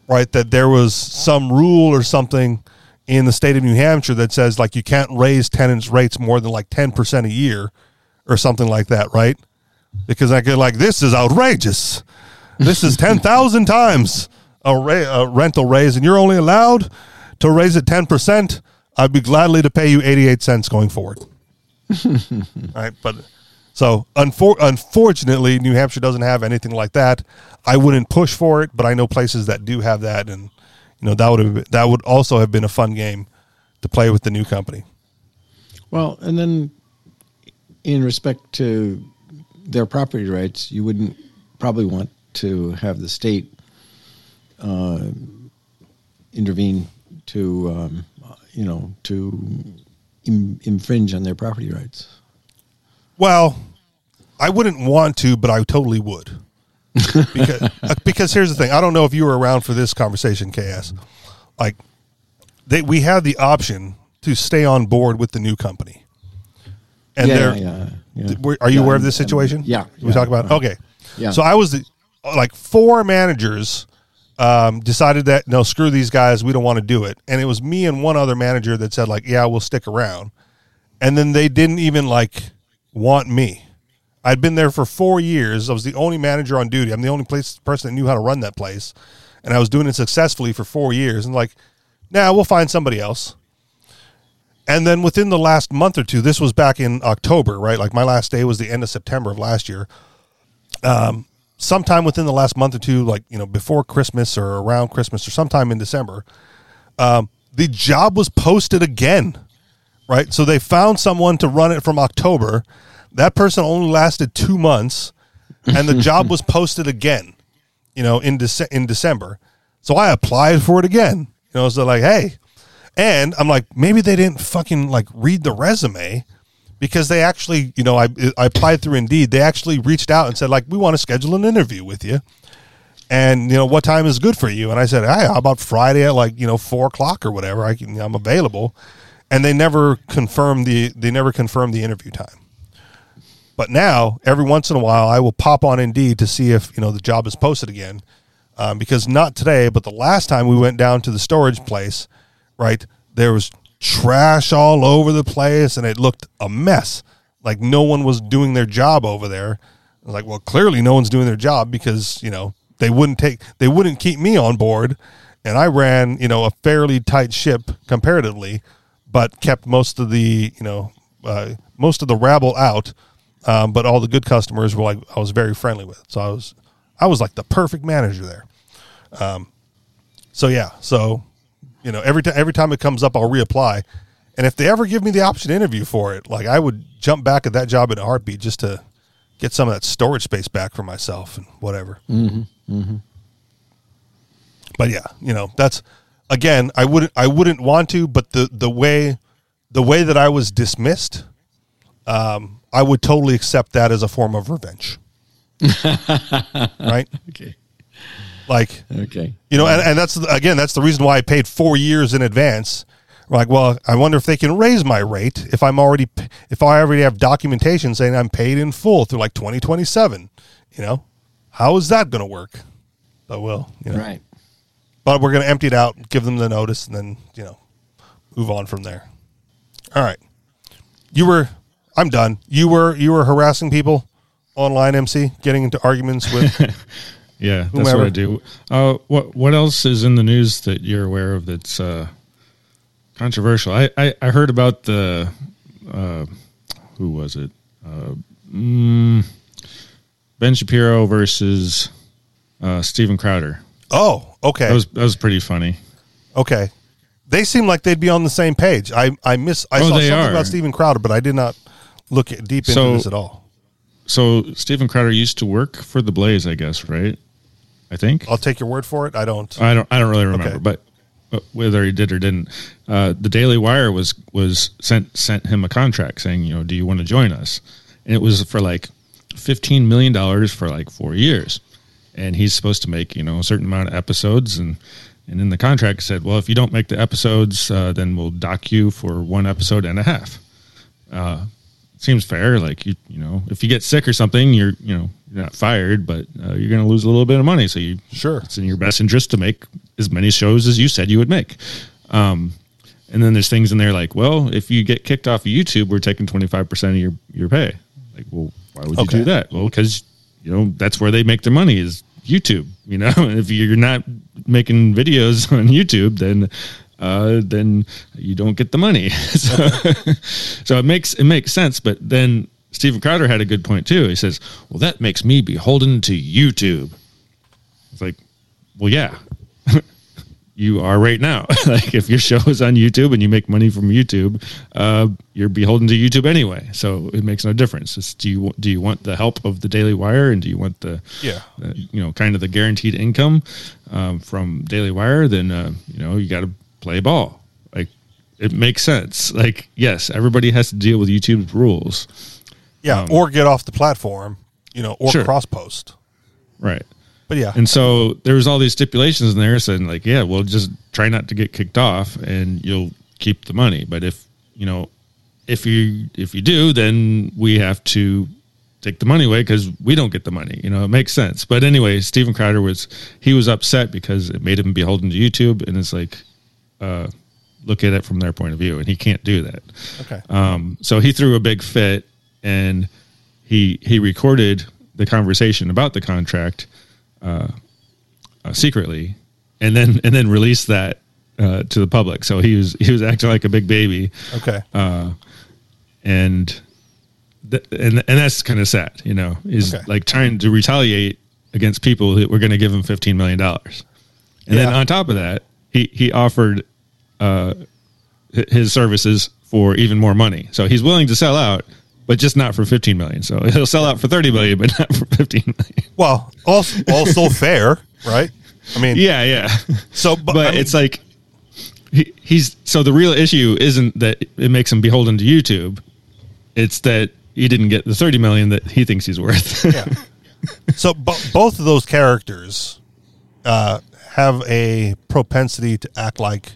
right, that there was some rule or something in the state of New Hampshire that says like you can't raise tenants' rates more than like ten percent a year, or something like that, right? Because I get like this is outrageous. This is ten thousand times a, ra- a rental raise, and you're only allowed to raise it ten percent. I'd be gladly to pay you eighty eight cents going forward. right, but so unfor- unfortunately, New Hampshire doesn't have anything like that. I wouldn't push for it, but I know places that do have that, and you know that would have that would also have been a fun game to play with the new company. Well, and then in respect to their property rights, you wouldn't probably want to have the state uh, intervene to, um, you know, to Im- infringe on their property rights. Well, I wouldn't want to, but I totally would. Because, uh, because here's the thing. I don't know if you were around for this conversation, KS. Like, they, we had the option to stay on board with the new company. And Yeah, they're, yeah, yeah. th- are you aware of and- this and- situation? yeah, We talk about it? uh, Okay. yeah. So I was the, like four managers um, decided that no, screw these guys. We don't want to do it. And it was me and one other manager that said like, yeah, we'll stick around. And then they didn't even like want me. I'd been there for four years. I was the only manager on duty. I'm the only place person that knew how to run that place, and I was doing it successfully for four years. And like, now nah, we'll find somebody else. And then within the last month or two, this was back in October, right? Like my last day was the end of September of last year. Um, sometime within the last month or two, like you know, before Christmas or around Christmas or sometime in December, um, the job was posted again, right? So they found someone to run it from October. That person only lasted two months, and the job was posted again, you know, in Dece- in December. So I applied for it again. You know, so like, hey, and I'm like, maybe they didn't fucking like read the resume because they actually, you know, I I applied through Indeed. They actually reached out and said like, we want to schedule an interview with you, and you know, what time is good for you? And I said, hey, how about Friday at like you know four o'clock or whatever? I can, I'm available, and they never confirmed the they never confirmed the interview time. But now, every once in a while, I will pop on Indeed to see if you know the job is posted again, um, because not today, but the last time we went down to the storage place, right? There was trash all over the place, and it looked a mess. Like no one was doing their job over there. I was like, well, clearly no one's doing their job because you know they wouldn't take they wouldn't keep me on board, and I ran you know a fairly tight ship comparatively, but kept most of the you know uh, most of the rabble out. Um, but all the good customers were like I was very friendly with. So I was I was like the perfect manager there. Um, so yeah, so you know every time every time it comes up, I'll reapply. And if they ever give me the option to interview for it, like I would jump back at that job in a heartbeat just to get some of that storage space back for myself and whatever. Mm-hmm, But yeah, you know that's again, I wouldn't I wouldn't want to, but the the way the way that I was dismissed, um, I would totally accept that as a form of revenge. right? Okay. Like Okay. you know, and, and that's again, that's the reason why I paid four years in advance. Like, well, I wonder if they can raise my rate if I'm already if I already have documentation saying I'm paid in full through like 2027. You know, how is that going to work? But will, you know, Right. but we're going to empty it out, give them the notice, and then you know, move on from there. All right, you were. I'm done. You were you were harassing people online, MC, getting into arguments with. Yeah, that's Whomever. what I do. Uh, what what else is in the news that you're aware of that's uh, controversial? I, I, I heard about the uh, who was it? Uh, mm, ben Shapiro versus uh, Steven Crowder. Oh, okay, That was that was pretty funny. okay. They seem like they'd be on the same page. I I miss. I Oh, saw something are. about Steven Crowder, but I did not look deep into So- this at all. So Steven Crowder used to work for the Blaze, I guess, right? I think. I'll take your word for it. I don't. I don't. I don't really remember, Okay. but, but whether he did or didn't, uh, the Daily Wire was was sent sent him a contract saying, you know, do you want to join us? And it was for like fifteen million dollars for like four years, and he's supposed to make you know a certain amount of episodes, and and in the contract said, well, if you don't make the episodes, uh, then we'll dock you for one episode and a half. Uh, seems fair. Like you, you know, if you get sick or something, you're, you know, you're not fired, but uh, you're going to lose a little bit of money. So you, Sure. it's in your best interest to make as many shows as you said you would make. Um, and then there's things in there like, well, if you get kicked off of YouTube, we're taking 25% of your, your pay. Like, well, why would you do that? Well, because, you know, that's where they make their money is YouTube, you know, if you're not making videos on YouTube, then, uh, then you don't get the money. so, so it makes, it makes sense. But then Steven Crowder had a good point too. He says, well, that makes me beholden to YouTube. It's like, well, yeah, you are right now. like if your show is on YouTube and you make money from YouTube, uh, you're beholden to YouTube anyway. So it makes no difference. It's, do you do you want the help of the Daily Wire and do you want the Yeah. the, you know kind of the guaranteed income um, from Daily Wire? Then uh, you know you got to play ball. Like it makes sense. Like yes, everybody has to deal with YouTube's rules. Yeah, or get off the platform, you know, or Um, Sure. cross post. Right. But yeah, And so there was all these stipulations in there saying like, yeah, well, just try not to get kicked off, and you'll keep the money. But if you know, if you if you do, then we have to take the money away because we don't get the money. You know, it makes sense. But anyway, Steven Crowder was he was upset because it made him beholden to YouTube, and it's like, uh, look at it from their point of view, and he can't do that. okay. Um, so he threw a big fit and he he recorded the conversation about the contract uh, uh, secretly, and then and then released that uh, to the public. So he was he was acting like a big baby, okay. uh, and th- and and that's kind of sad, you know. Is Okay. like trying to retaliate against people that were going to give him fifteen million dollars, and then on top of that, he he offered uh, his services for even more money. So he's willing to sell out, but just not for fifteen million. So he'll sell out for thirty million, but not for fifteen million. well, also also fair, right? I mean, Yeah, yeah. So, but, but I mean, it's like he, he's so the real issue isn't that it makes him beholden to YouTube. It's that he didn't get the 30 million that he thinks he's worth. yeah. So bo- both of those characters uh, have a propensity to act like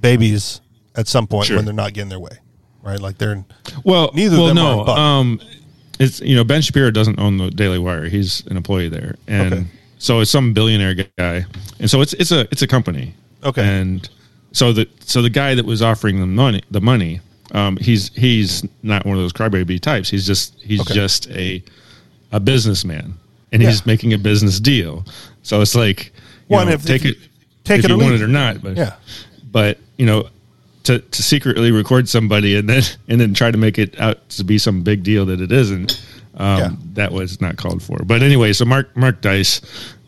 babies at some point Sure. when they're not getting their way, right? Like they're well, Neither of them no. are. Um, it's you know Ben Shapiro doesn't own the Daily Wire. He's an employee there, and Okay. so it's some billionaire guy, and so it's it's a it's a company. Okay. and so the so the guy that was offering them money the money, um, he's he's not one of those crybaby types. He's just he's Okay. just a a businessman, and Yeah. he's making a business deal. So it's like, Well, know, if- take if you- it, take if it you or want it or not. But Yeah. but you know, to to secretly record somebody and then and then try to make it out to be some big deal that it isn't. Um, Yeah. That was not called for. But anyway, so Mark Mark Dice,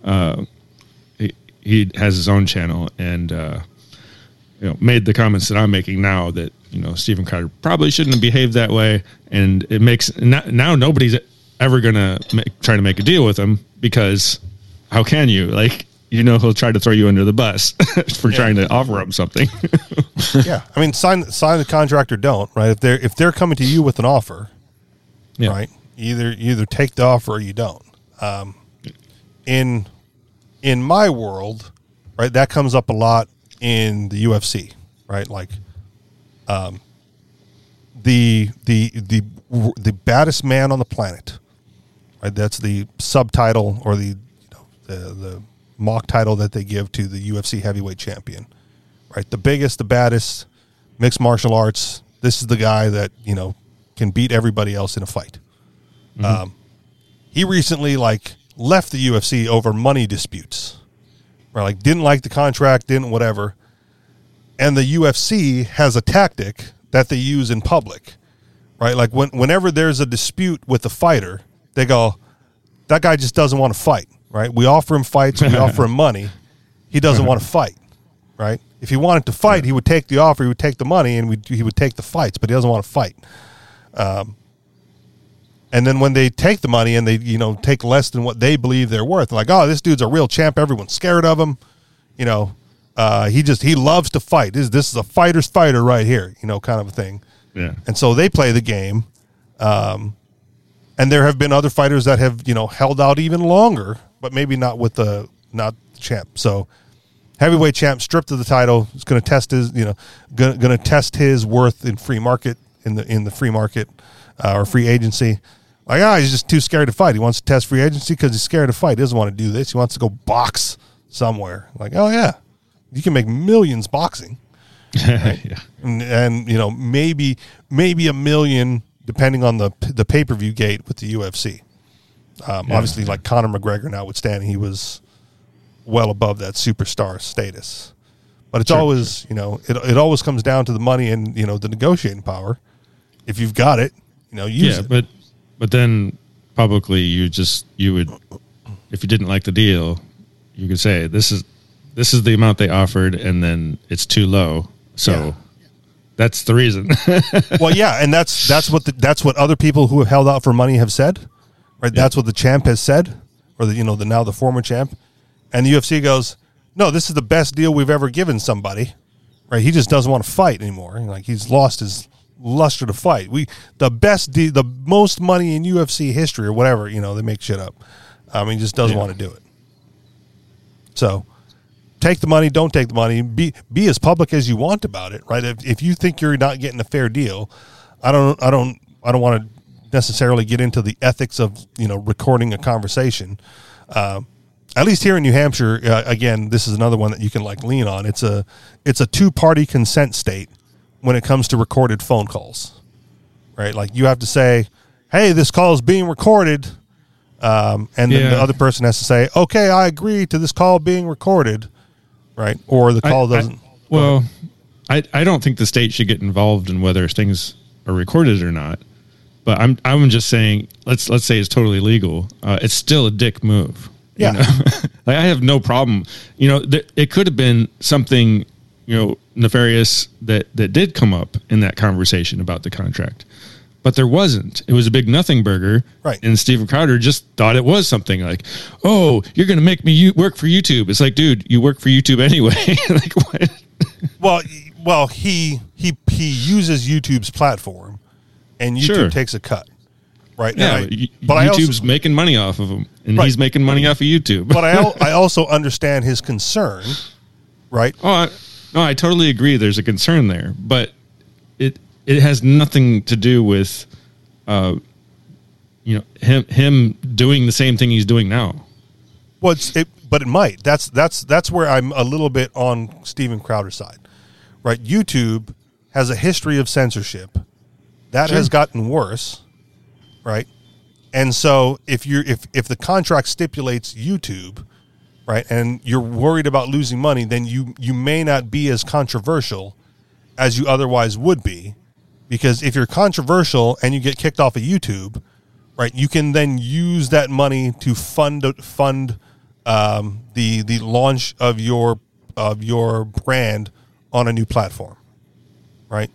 uh, he, he has his own channel and uh, you know made the comments that I'm making now that you know Steven Crowder probably shouldn't have behaved that way, and it makes now, now nobody's ever gonna make, try to make a deal with him because how can you like you know he'll try to throw you under the bus for trying to offer him something. yeah. I mean, sign sign the contract or don't, right? If they're if they're coming to you with an offer, yeah. right? Either either take the offer or you don't. Um, in in my world, right, that comes up a lot in the UFC, right? Like, um, the the the the baddest man on the planet, right? That's the subtitle or the you know, the the mock title that they give to the UFC heavyweight champion, right? The biggest, the baddest, mixed martial arts. This is the guy that you know can beat everybody else in a fight. Um, he recently like left the UFC over money disputes. Right, like didn't like the contract, didn't whatever. And the UFC has a tactic that they use in public. Right? Like when whenever there's a dispute with the fighter, they go, That guy just doesn't want to fight. Right? We offer him fights, we offer him money. He doesn't want to fight. Right? If he wanted to fight, he would take the offer, he would take the money, and we, he would take the fights, but he doesn't want to fight. And then when they take the money and they, you know, take less than what they believe they're worth, like, oh, this dude's a real champ. Everyone's scared of him. You know, uh, he just he loves to fight. This this is a fighter's fighter right here. You know, kind of a thing. Yeah. And so they play the game. Um, and there have been other fighters that have you know held out even longer, but maybe not with the not the champ. So heavyweight champ stripped of the title is going to test his you know going to test his worth in free market in the in the free market uh, or free agency. Like ah, he's just too scared to fight. He wants to test free agency because he's scared to fight. He doesn't want to do this. He wants to go box somewhere. Like oh yeah, you can make millions boxing yeah. and, and you know maybe maybe a million depending on the the pay per view gate with the UFC. Um, Obviously, like Conor McGregor, notwithstanding, he was well above that superstar status. But it's Sure, always you know it it always comes down to the money and you know the negotiating power. If you've got it, you know use yeah, it. but but then publicly you just you would if you didn't like the deal, you could say this is this is the amount they offered and then it's too low. So Yeah. That's the reason. well, yeah, and that's that's what the, that's what other people who have held out for money have said, right? That's what the champ has said, or the you know the now the former champ, and the UFC goes, no, this is the best deal we've ever given somebody, right? He just doesn't want to fight anymore. Like he's lost his luster to fight. We the best de- the most money in UFC history or whatever you know they make shit up. I mean, just doesn't Yeah. want to do it. So take the money, don't take the money. Be be as public as you want about it, right? If, if you think you're not getting a fair deal, I don't I don't I don't want to necessarily get into the ethics of you know recording a conversation. Uh, at least here in New Hampshire, uh, again, this is another one that you can like lean on. It's a it's a two party consent state when it comes to recorded phone calls, right? Like you have to say, "Hey, this call is being recorded." Um, and then the other person has to say, "Okay, I agree to this call being recorded," right? Or the call I- I- doesn't. well, I I don't think the state should get involved in whether things are recorded or not. But I'm I'm just saying let's let's say it's totally legal. Uh, it's still a dick move. you Yeah. know? like I have no problem. You know, th- it could have been something you know nefarious that that did come up in that conversation about the contract. But there wasn't. It was a big nothing burger, Right. And Steven Crowder just thought it was something like, "Oh, you're going to make me u- work for YouTube." It's like, dude, you work for YouTube anyway. like, what? Well, well, he he he uses YouTube's platform, and YouTube Sure. takes a cut, right? Yeah, I- but I YouTube's also, making money off of him, and Right. he's making money off of YouTube. but I I also understand his concern, right? oh, I, no, I totally agree. There's a concern there, but it it has nothing to do with, uh, you know, him him doing the same thing he's doing now. Well, it's, it, but it might. That's that's that's where I'm a little bit on Steven Crowder's side, right? YouTube has a history of censorship that Sure. has gotten worse, right? And so if you're if if the contract stipulates YouTube, right, and you're worried about losing money, then you you may not be as controversial as you otherwise would be, because if you're controversial and you get kicked off of YouTube, right, you can then use that money to fund fund um, the the launch of your of your brand on a new platform, right?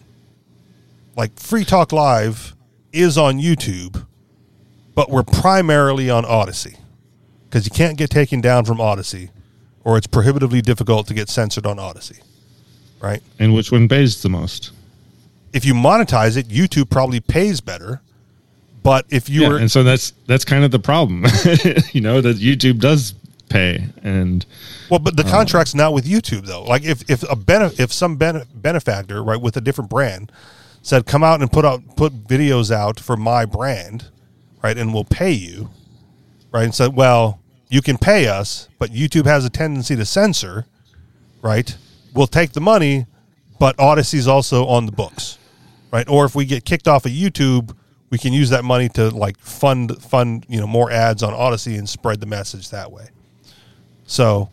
Like Free Talk Live is on YouTube, but we're primarily on Odysee because you can't get taken down from Odysee, or it's prohibitively difficult to get censored on Odysee, right? And which one pays the most? If you monetize it, YouTube probably pays better. But if you Yeah, were and so that's that's kind of the problem, you know, that YouTube does pay, and Well, but the um, contract's not with YouTube though. Like if if a bene- if some bene- benefactor right with a different brand said come out and put out put videos out for my brand, right, and we'll pay you, right, and said, well, you can pay us, but YouTube has a tendency to censor, right? We'll take the money, but Odysee's also on the books, right? Or if we get kicked off of YouTube, we can use that money to like fund fund you know more ads on Odysee and spread the message that way. So,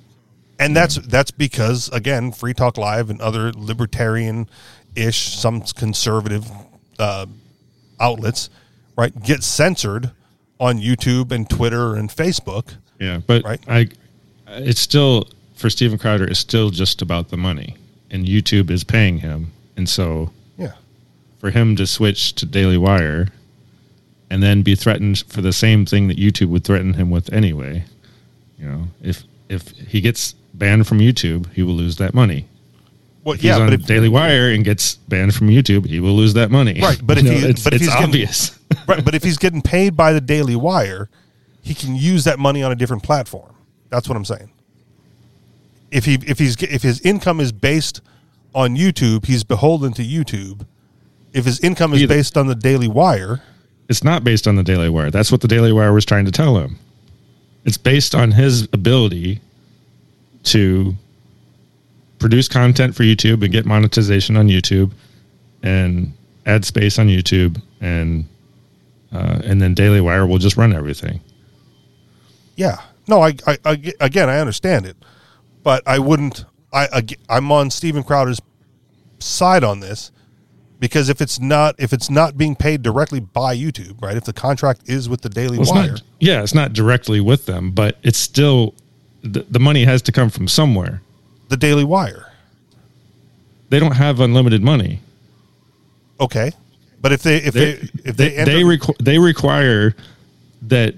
and that's that's because again, Free Talk Live and other libertarian ish, some conservative uh, outlets, right, get censored on YouTube and Twitter and Facebook. Yeah, but Right. I, it's still for Steven Crowder. It's still just about the money, and YouTube is paying him, and so. For him to switch to Daily Wire, and then be threatened for the same thing that YouTube would threaten him with anyway. You know, if if he gets banned from YouTube, he will lose that money. Well, If yeah, he's on but if, Daily Wire and gets banned from YouTube, he will lose that money. Right, but if You know, he- it's, but if it's he's getting- obvious. right, but if he's getting paid by the Daily Wire, he can use that money on a different platform. That's what I'm saying. If he if he's if his income is based on YouTube, he's beholden to YouTube. If his income is Either- based on the Daily Wire, it's not based on the Daily Wire. That's what the Daily Wire was trying to tell him. It's based on his ability to produce content for YouTube and get monetization on YouTube and add space on YouTube and uh, and then Daily Wire will just run everything. yeah. No, I, I, I again I understand it, but I wouldn't. I, I I'm on Steven Crowder's side on this because if it's not if it's not being paid directly by YouTube, right? If the contract is with the Daily Well, Wire, not, yeah, it's not directly with them, but it's still the, the money has to come from somewhere. the Daily Wire. They don't have unlimited money. Okay, but if they if they they, if they they, enter, they, requ- they require that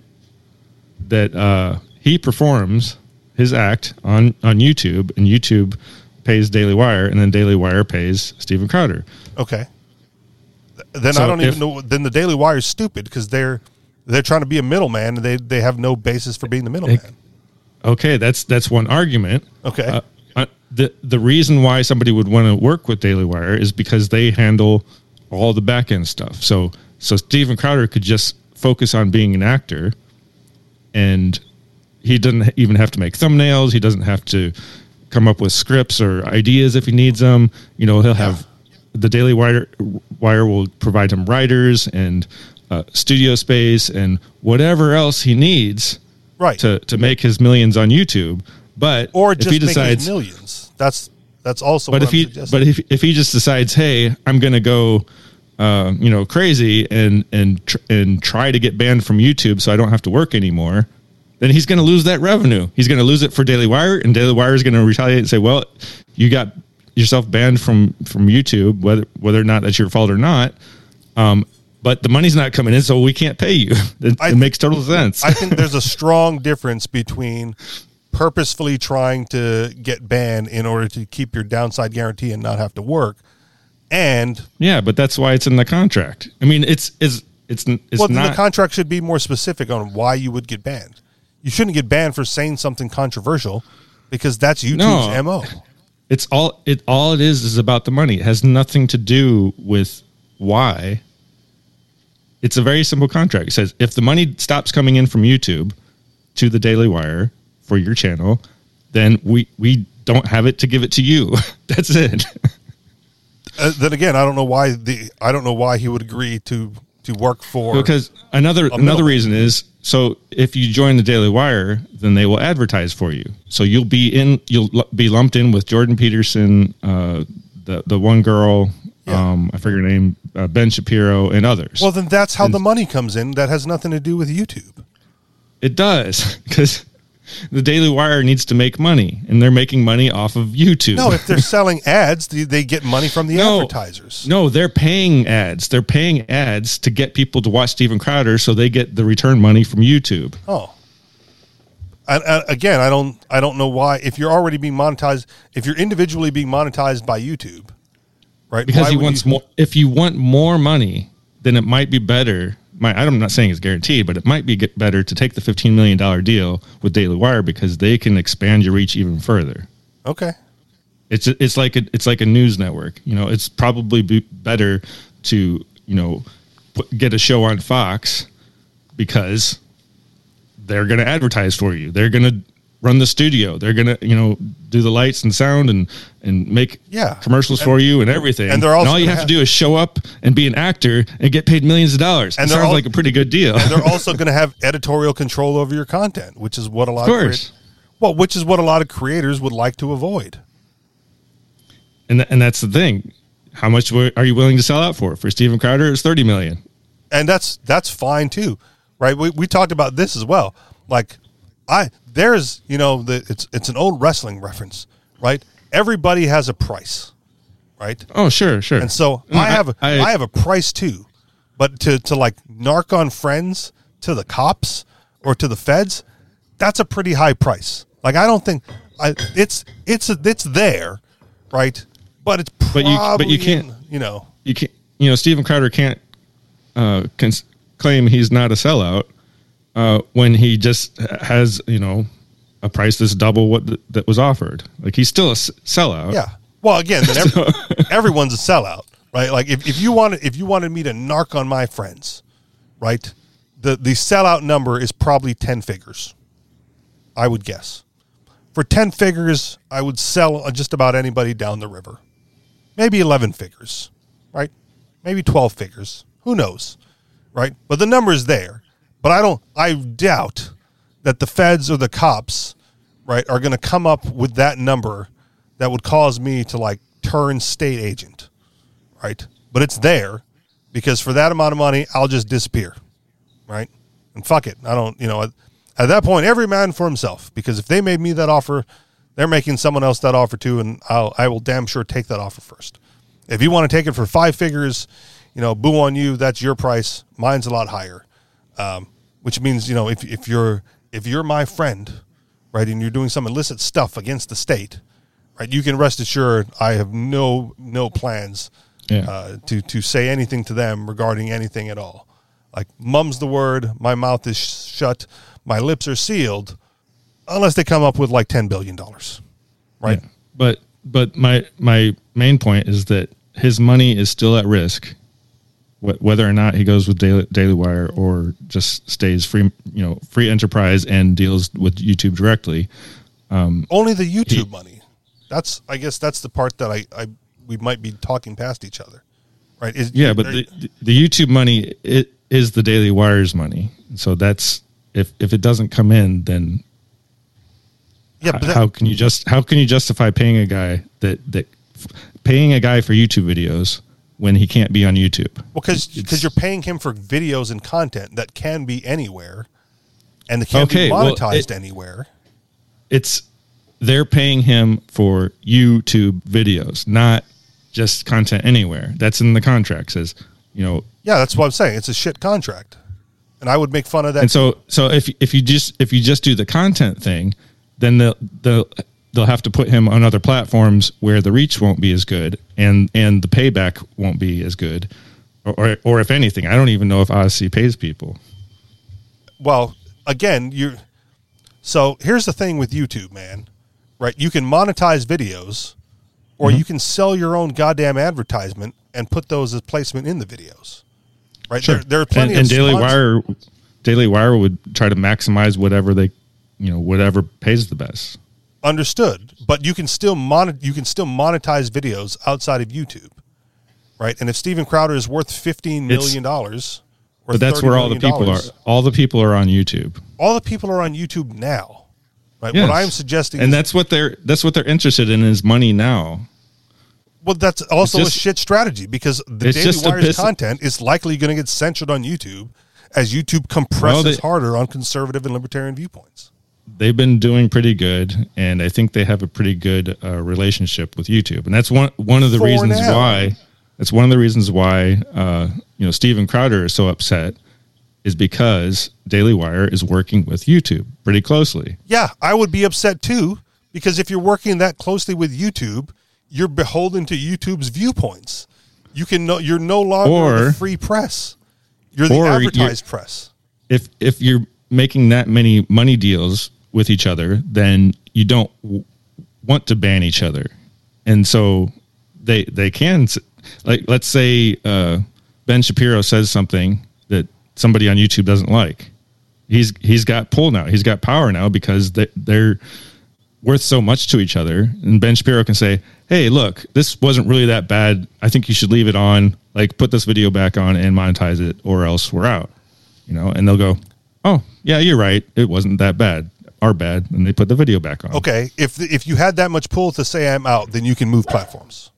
that uh, he performs his act on on YouTube, and YouTube pays Daily Wire, and then Daily Wire pays Steven Crowder. okay, Th- then I don't if- even know. Then the Daily Wire is stupid because they're they're trying to be a middleman and they they have no basis for being the middleman. Okay, that's that's one argument. Okay. Uh, uh, the the reason why somebody would want to work with Daily Wire is because they handle all the back end stuff. So so Steven Crowder could just focus on being an actor, and he doesn't even have to make thumbnails. He doesn't have to come up with scripts or ideas if he needs them. You know, he'll have the Daily Wire Wire will provide him writers and uh, studio space and whatever else he needs right? to to make his millions on YouTube. But or if just he decides, millions. That's that's also. but what if I'm he suggesting. but if if he just decides, hey, I'm going to go, uh, you know, crazy and and tr- and try to get banned from YouTube so I don't have to work anymore, then he's going to lose that revenue. He's going to lose it for Daily Wire, and Daily Wire is going to retaliate and say, well, you got yourself banned from from YouTube, whether whether or not that's your fault or not. Um, but the money's not coming in, so we can't pay you. It, I- it makes total sense. I think there's a strong difference between purposefully trying to get banned in order to keep your downside guarantee and not have to work, and Yeah, but that's why it's in the contract. I mean, it's it's it's it's well, not. the contract should be more specific on why you would get banned. You shouldn't get banned for saying something controversial because that's YouTube's No. mo. It's all it all it is is about the money. It has nothing to do with why. It's a very simple contract. It says if the money stops coming in from YouTube to the Daily Wire for your channel, then we we don't have it to give it to you. That's it. Uh, then again, I don't know why the I don't know why he would agree to to work for because another another reason is so if you join the Daily Wire, then they will advertise for you. So you'll be in you'll be lumped in with Jordan Peterson, uh, the the one girl, Yeah. um, I forget her name, uh, Ben Shapiro, and others. Well, then that's how the money comes in. That has nothing to do with YouTube. it does because the Daily Wire needs to make money, and they're making money off of YouTube. No, if they're selling ads, they, they get money from the No. advertisers. No, they're paying ads. They're paying ads to get people to watch Steven Crowder, so they get the return money from YouTube. Oh, and, and again, I don't, I don't know why. If you're already being monetized, if you're individually being monetized by YouTube, right? because he wants you- more. If you want more money, then it might be better. My, I'm not saying it's guaranteed, but it might be get better to take the 15 million dollar deal with Daily Wire because they can expand your reach even further. Okay, It's it's like a, it's like a news network. You know, it's probably be better to you know put, get a show on Fox because they're going to advertise for you. They're going to run the studio. They're gonna you know do the lights and sound and and make Yeah. commercials for you and everything. and they're also all you gonna have to do is show up and be an actor and get paid millions of dollars. And And they're sounds all- like a pretty good deal. they're also going to have editorial control over your content, which is what a lot Of of, course. crea- well, which is what a lot of creators would like to avoid. and th- and that's the thing. How much are you willing to sell out for? For Steven Crowder, it's thirty million. and that's that's fine too, right? We we talked about this as well. Like, I there's you know the it's it's an old wrestling reference, right? Everybody has a price, right? Oh, sure, sure. And so No, I have a, I, have a price too, but to to like narc on friends to the cops or to the feds, that's a pretty high price. Like I don't think I it's it's it's there, right? But it's But you- but you can't- you know you can't. You know, Steven Crowder can't uh, cons- claim he's not a sellout uh, when he just has you know a price that's double what th- that was offered. Like he's still a s- sellout. Yeah. Well, again, then every, everyone's a sellout, right? Like if, if you wanted if you wanted me to narc on my friends, right? The the sellout number is probably ten figures. I would guess. For ten figures, I would sell just about anybody down the river. Maybe eleven figures, right? Maybe twelve figures. Who knows, right? But the number is there. But I don't. I doubt that the feds or the cops, right, are going to come up with that number that would cause me to like turn state agent, right? But it's there because for that amount of money, I'll just disappear, right? And fuck it, I don't, you know, at, at that point, every man for himself. Because if they made me that offer, they're making someone else that offer too, and I'll, I will damn sure take that offer first. If you want to take it for five figures, you know, boo on you. That's your price. Mine's a lot higher, um, which means you know if if you're if you're my friend, right, and you're doing some illicit stuff against the state, right, you can rest assured I have no no plans Yeah. uh, to to say anything to them regarding anything at all. Like mum's the word, my mouth is shut, my lips are sealed, unless they come up with like ten billion dollars, right? Yeah. But but my my main point is that his money is still at risk, wh- whether or not he goes with Daily, Daily Wire or just stays free, you know, free enterprise and deals with YouTube directly. Um, Only the YouTube money. That's I guess that's the part that I, I we might be talking past each other, right? Is, Yeah, but the the YouTube money it is the Daily Wire's money, so that's if if it doesn't come in, then yeah, but that, how can you just how can you justify paying a guy that that paying a guy for YouTube videos when he can't be on YouTube? because because you're paying him for videos and content that can be anywhere, and it can Okay, be well, monetized it- anywhere. it's they're paying him for YouTube videos, not just content anywhere. That's in the contract. Says you know, Yeah, that's what I'm saying. It's a shit contract, and I would make fun of that. and so so if if you just if you just do the content thing, then they'll they'll they'll have to put him on other platforms where the reach won't be as good and and the payback won't be as good, or or, or if anything, I don't even know if Odysee pays people. well, again, you. So here's the thing with YouTube, man. Right, you can monetize videos, or Mm-hmm. you can sell your own goddamn advertisement and put those as placement in the videos. Right, Sure. there, there are plenty and, and of Daily Wire, Daily Wire would try to maximize whatever they, you know, whatever pays the best. Understood but you can still you can still monetize videos outside of youtube right and if steven crowder is worth 15 It's- million dollars or But that's where all the people are. All the people are on YouTube, all the people are on youtube now right Yes. what i'm suggesting and is, that's what they're that's what they're interested in is money now. well that's also just- a shit strategy because the daily wire's content is likely going to get censored on youtube as youtube compresses they- harder on conservative and libertarian viewpoints They've been doing pretty good, and I think they have a pretty good uh, relationship with YouTube, and that's one one of the For reasons now. why. That's one of the reasons why uh, you know Steven Crowder is so upset, is because Daily Wire is working with YouTube pretty closely. yeah i would be upset too because if you're working that closely with youtube you're beholden to youtube's viewpoints you can no you're no longer Or- the free press you're the advertised press if if you're making that many money deals with each other, then you don't w- want to ban each other, and so they they can like let's say uh, Ben Shapiro says something that somebody on YouTube doesn't like, he's he's got pull now. He's got power now because they, they're worth so much to each other. And Ben Shapiro can say, "Hey, look, this wasn't really that bad. I think you should leave it on. Like, put this video back on and monetize it, or else we're out." You know, and they'll go, "Oh, yeah, you're right. It wasn't that bad. Our bad." And they put the video back on. Okay, if if you had that much pull to say I'm out, then you can move platforms.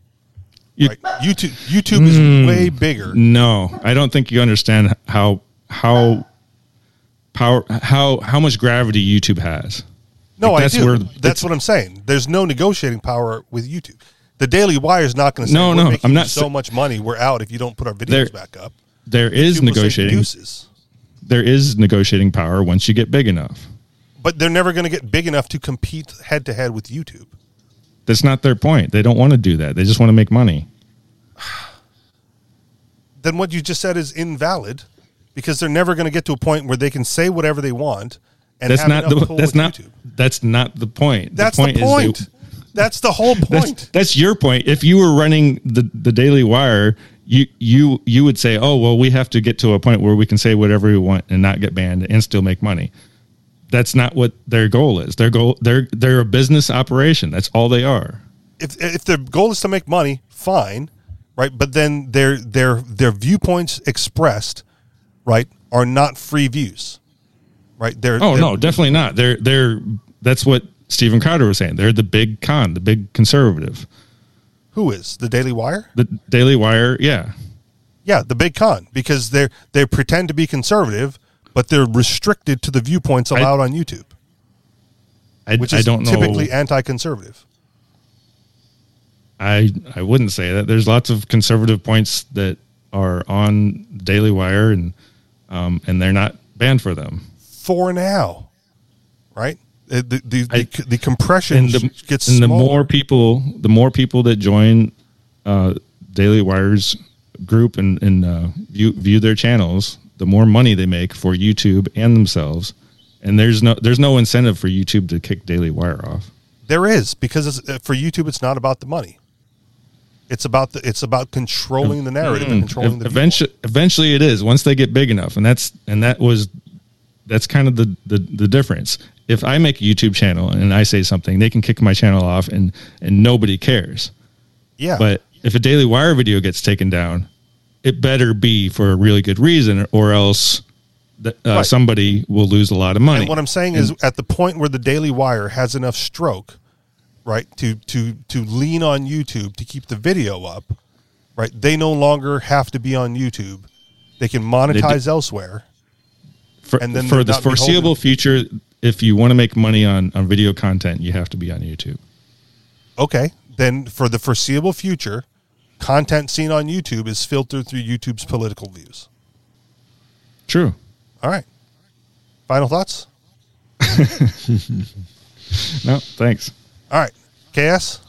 You- Right? YouTube YouTube is Hmm. way bigger. No, I don't think you understand how how power how how much gravity YouTube has. No, Like, I that's do. where- that's what I'm saying. There's no negotiating power with YouTube. The Daily Wire is not going to say No, we're no, making I'm not so much money. We're out if you don't put our videos There- back up. There is YouTube negotiating. There is negotiating power once you get big enough. but they're never going to get big enough to compete head to head with YouTube. That's not their point. They don't want to do that. They just want to make money. Then what you just said is invalid because they're never going to get to a point where they can say whatever they want and That's have not enough the pull that's with not YouTube. that's not the point. That's the point the point. is that's the whole they- that's, point. that's your point. If you were running the the Daily Wire, you you you would say, "Oh, well, we have to get to a point where we can say whatever we want and not get banned and still make money." That's not what their goal is. Their goal they're they're a business operation. That's all they are. if if their goal is to make money, fine, right? But then their their their viewpoints expressed, right, are not free views, right? They're Oh they're- no, definitely not. They're they're that's what Steven Crowder was saying. They're the big con, the big conservative. Who is the Daily Wire? The Daily Wire, yeah. Yeah, the big con because they they pretend to be conservative, but they're restricted to the viewpoints allowed on YouTube, I, which I is don't know. typically anti-conservative. I I wouldn't say that. There's lots of conservative points that are on Daily Wire, and um, and they're not banned for them. For now, right? Uh, The the, I- the, the compression And the gets and the more people, the more people that join uh, Daily Wire's group and and uh, view view their channels, the more money they make for YouTube and themselves. And there's no there's no incentive for YouTube to kick Daily Wire off. There is because it's, uh, for YouTube, it's not about the money. It's about the it's about controlling the narrative and controlling the eventually eventually it is once they get big enough and that's and that was that's kind of the, the the difference if i make a youtube channel and i say something they can kick my channel off and and nobody cares Yeah, but if a daily wire video gets taken down it better be for a really good reason or else th- uh, Right. somebody will lose a lot of money and what I'm saying is, at the point where the Daily Wire has enough stroke, right, to to to lean on YouTube to keep the video up, right, they no longer have to be on YouTube. They can monetize elsewhere. for, and then for the foreseeable future if you want to make money on on video content you have to be on youtube Okay, then for the foreseeable future, content seen on YouTube is filtered through YouTube's political views. true All right. Final thoughts? no thanks All right. KS?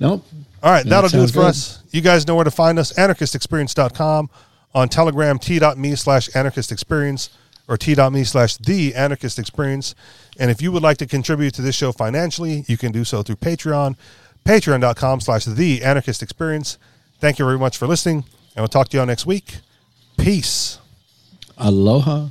Nope. All right, That that'll do it for good. us. You guys know where to find us. Anarchistexperience.com on Telegram, t.me slash anarchist experience or t.me slash the anarchist experience. And if you would like to contribute to this show financially, you can do so through Patreon, patreon.com slash the anarchist experience. Thank you very much for listening, and we'll talk to you all next week. Peace. Aloha.